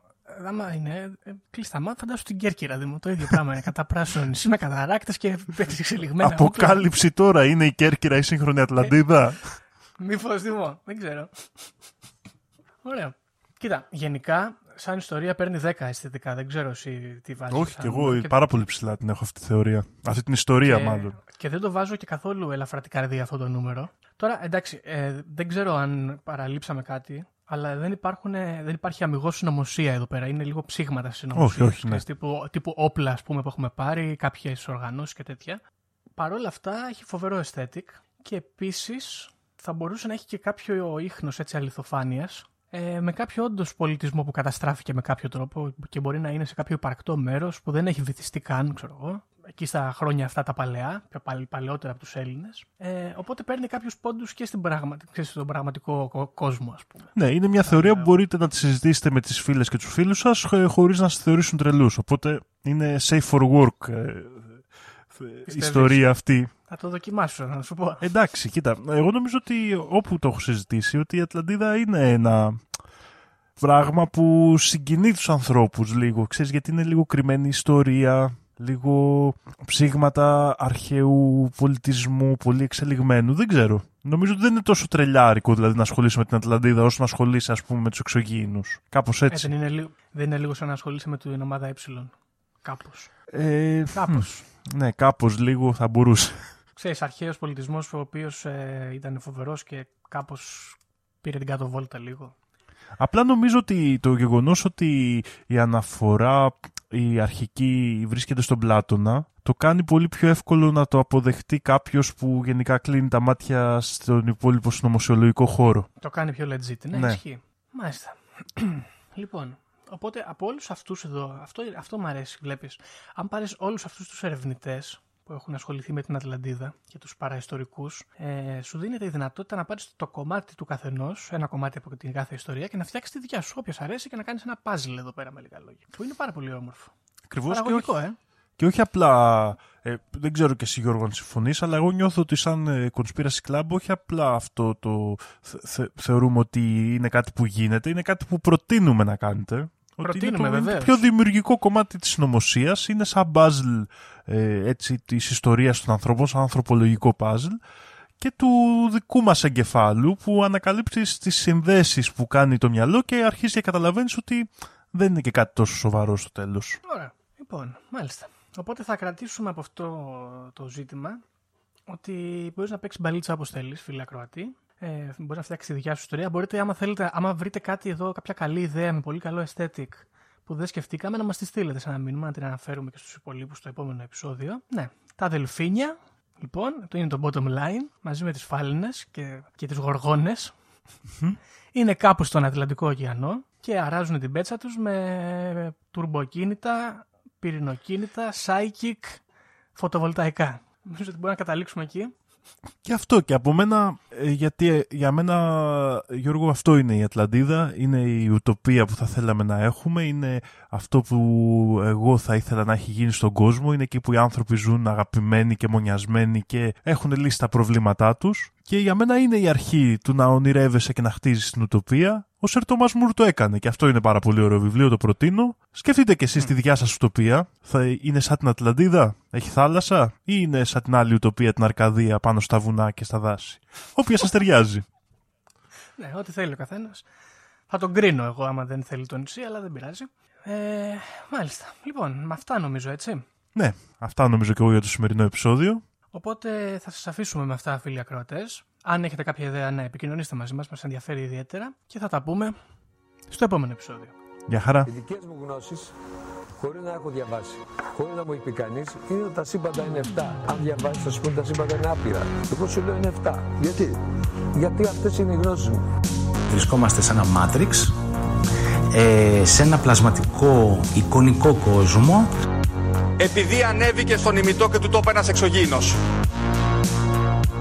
άμα είναι. ε, Κλείσει τα μάτια, φαντάσου την Κέρκυρα, Δήμο. Το ίδιο πράγμα είναι. Κατά πράσινο νησί με καταράκτε και εξελιγμένα. όπλα. Αποκάλυψη τώρα, είναι η Κέρκυρα η σύγχρονη Ατλαντίδα. Μήπως Δήμο, δεν ξέρω. Ωραίο. Κοίτα, γενικά, σαν ιστορία παίρνει 10 αισθητικά. Δεν ξέρω εσύ τι βάζεις. Όχι, και εγώ πάρα πολύ ψηλά την έχω αυτή τη θεωρία. Αυτή την ιστορία, μάλλον. Και δεν το βάζω και καθόλου ελαφρά την καρδία αυτό το νούμερο. Τώρα, εντάξει, ε, δεν ξέρω αν παραλείψαμε κάτι, αλλά δεν, υπάρχουν, δεν υπάρχει αμυγός συνωμοσία εδώ πέρα. Είναι λίγο ψήγματα συνωμοσία. Όχι, όχι, ναι. Τύπου, τύπου όπλα, ας πούμε, που έχουμε πάρει, κάποιες οργανώσεις και τέτοια. Παρ' όλα αυτά, έχει φοβερό aesthetic και επίσης θα μπορούσε να έχει και κάποιο ίχνος έτσι αληθοφάνειας ε, με κάποιο όντως πολιτισμό που καταστράφηκε με κάποιο τρόπο και μπορεί να είναι σε κάποιο υπαρκτό μέρος που δεν έχει βυθιστεί καν, ξέρω εγώ, εκεί στα χρόνια αυτά τα παλαιά, πιο παλ- παλαιότερα από τους Έλληνες. Ε, οπότε παίρνει κάποιους πόντους και στην πραγμα... ξέρεις, στον πραγματικό κο- κόσμο, ας πούμε. Ναι, είναι μια θεωρία που μπορείτε να τη συζητήσετε με τις φίλες και τους φίλους σας χω- χωρίς να σας θεωρήσουν τρελούς. Οπότε είναι safe for work ε, ε, ιστορία αυτή. Θα το δοκιμάσω, να σου πω. Εντάξει, κοίτα, εγώ νομίζω ότι όπου το έχω συζητήσει, ότι η Ατλαντίδα είναι ένα πράγμα που συγκινεί τους ανθρώπους λίγο, ξέρεις, γιατί είναι λίγο κρυμμένη ιστορία, λίγο ψήγματα αρχαίου πολιτισμού, πολύ εξελιγμένου, δεν ξέρω. Νομίζω ότι δεν είναι τόσο τρελιάρικο δηλαδή να ασχολείσαι με την Ατλαντίδα όσο να ασχολείσαι ας πούμε με τους εξωγήινους. Κάπως Ε, έτσι. δεν, είναι λίγο, δεν είναι λίγο σαν να ασχολείσαι με την ομάδα Ε. Κάπως. Ε, Κάπως. ναι, κάπως λίγο θα μπορούσε. Ξέρεις, αρχαίος πολιτισμός ο οποίος ε, ήταν φοβερός και κάπως πήρε την κάτω βόλτα λίγο. Απλά νομίζω ότι το γεγονός ότι η αναφορά η αρχική βρίσκεται στον Πλάτωνα το κάνει πολύ πιο εύκολο να το αποδεχτεί κάποιος που γενικά κλείνει τα μάτια στον υπόλοιπο συνωμοσιολογικό χώρο. Το κάνει πιο legit. Ναι, Ναι. ισχύει. Μάλιστα. λοιπόν, οπότε από όλους αυτούς εδώ, αυτό, αυτό μου αρέσει, βλέπεις. Αν πάρεις όλους αυτούς τους ερευνητές που έχουν ασχοληθεί με την Ατλαντίδα και τους παραιστορικούς, ε, σου δίνεται η δυνατότητα να πάρεις το κομμάτι του καθενός, ένα κομμάτι από την κάθε ιστορία και να φτιάξεις τη δικιά σου, όποια σ' αρέσει και να κάνεις ένα puzzle εδώ πέρα με λίγα λόγια. Που είναι πάρα πολύ όμορφο. Ακριβώς και όχι, Παραγωγικό, ε. και όχι απλά, ε, δεν ξέρω και εσύ Γιώργο αν συμφωνείς, αλλά εγώ νιώθω ότι σαν ε, conspiracy club όχι απλά αυτό το θε- θε- θεωρούμε ότι είναι κάτι που γίνεται, είναι κάτι που προτείνουμε να κάνετε. Ότι είναι Προτείνουμε, το, είναι το βεβαίως. πιο δημιουργικό κομμάτι της συνωμοσίας, είναι σαν puzzle ε, έτσι, της ιστορίας των ανθρώπων, σαν ανθρωπολογικό puzzle και του δικού μας εγκεφάλου που ανακαλύπτεις τις συνδέσεις που κάνει το μυαλό και αρχίζει και καταλαβαίνεις ότι δεν είναι και κάτι τόσο σοβαρό στο τέλος. Ωραία. Λοιπόν, μάλιστα. Οπότε θα κρατήσουμε από αυτό το ζήτημα ότι μπορείς να παίξεις μπαλίτσα όπως θέλεις, φίλε Ακροατή. Ε, μπορεί να φτιάξει τη δικιά σου ιστορία. Μπορείτε, άμα θέλετε, άμα βρείτε κάτι εδώ, κάποια καλή ιδέα με πολύ καλό aesthetic που δεν σκεφτήκαμε, να μας τη στείλετε σε ένα μήνυμα, να την αναφέρουμε και στους υπολείπους στο επόμενο επεισόδιο. Ναι. Τα δελφίνια, λοιπόν, το είναι το bottom line, μαζί με τις φάλινε και, και τις γοργόνες. είναι κάπου στον Ατλαντικό ωκεανό και αράζουν την πέτσα τους με τουρμποκίνητα πυρηνοκίνητα, psychic, φωτοβολταϊκά. Νομίζω ότι μπορούμε να καταλήξουμε εκεί. Και αυτό και από μένα, ε, γιατί ε, για μένα Γιώργο αυτό είναι η Ατλαντίδα, είναι η ουτοπία που θα θέλαμε να έχουμε, είναι αυτό που εγώ θα ήθελα να έχει γίνει στον κόσμο, είναι εκεί που οι άνθρωποι ζουν αγαπημένοι και μονιασμένοι και έχουν λύσει τα προβλήματά τους. Και για μένα είναι η αρχή του να ονειρεύεσαι και να χτίζεις την ουτοπία ο Σερ Τόμας Μουρ το έκανε και αυτό είναι πάρα πολύ ωραίο βιβλίο, το προτείνω. Σκεφτείτε και εσείς mm. τη δικιά σας ουτοπία. Θα είναι σαν την Ατλαντίδα, έχει θάλασσα, ή είναι σαν την άλλη ουτοπία, την Αρκαδία, πάνω στα βουνά και στα δάση. Όποια σας ταιριάζει. Ναι, ό,τι θέλει ο καθένας. Θα τον κρίνω εγώ άμα δεν θέλει το νησί, αλλά δεν πειράζει. Ε, μάλιστα. Λοιπόν, με αυτά νομίζω έτσι. Ναι, αυτά νομίζω και εγώ για το σημερινό επεισόδιο. Οπότε θα σας αφήσουμε με αυτά, φίλοι ακροατές. Αν έχετε κάποια ιδέα, ναι, επικοινωνήστε μαζί μας, μας ενδιαφέρει ιδιαίτερα και θα τα πούμε στο επόμενο επεισόδιο. Γεια χαρά. Οι δικές μου γνώσεις, χωρίς να έχω διαβάσει, χωρίς να μου έχει πει κανείς, είναι ότι τα σύμπαντα είναι 7. Αν διαβάσεις, θα σου πούνε τα σύμπαντα είναι άπειρα. Εγώ σου λέω είναι 7. Γιατί; Γιατί αυτές είναι οι γνώσεις μου. Βρισκόμαστε σε ένα μάτριξ, ε, σε ένα πλασματικό εικονικό κόσμο. Επειδή ανέβηκε στον ημιτό και του τόπου ένας εξωγήινος.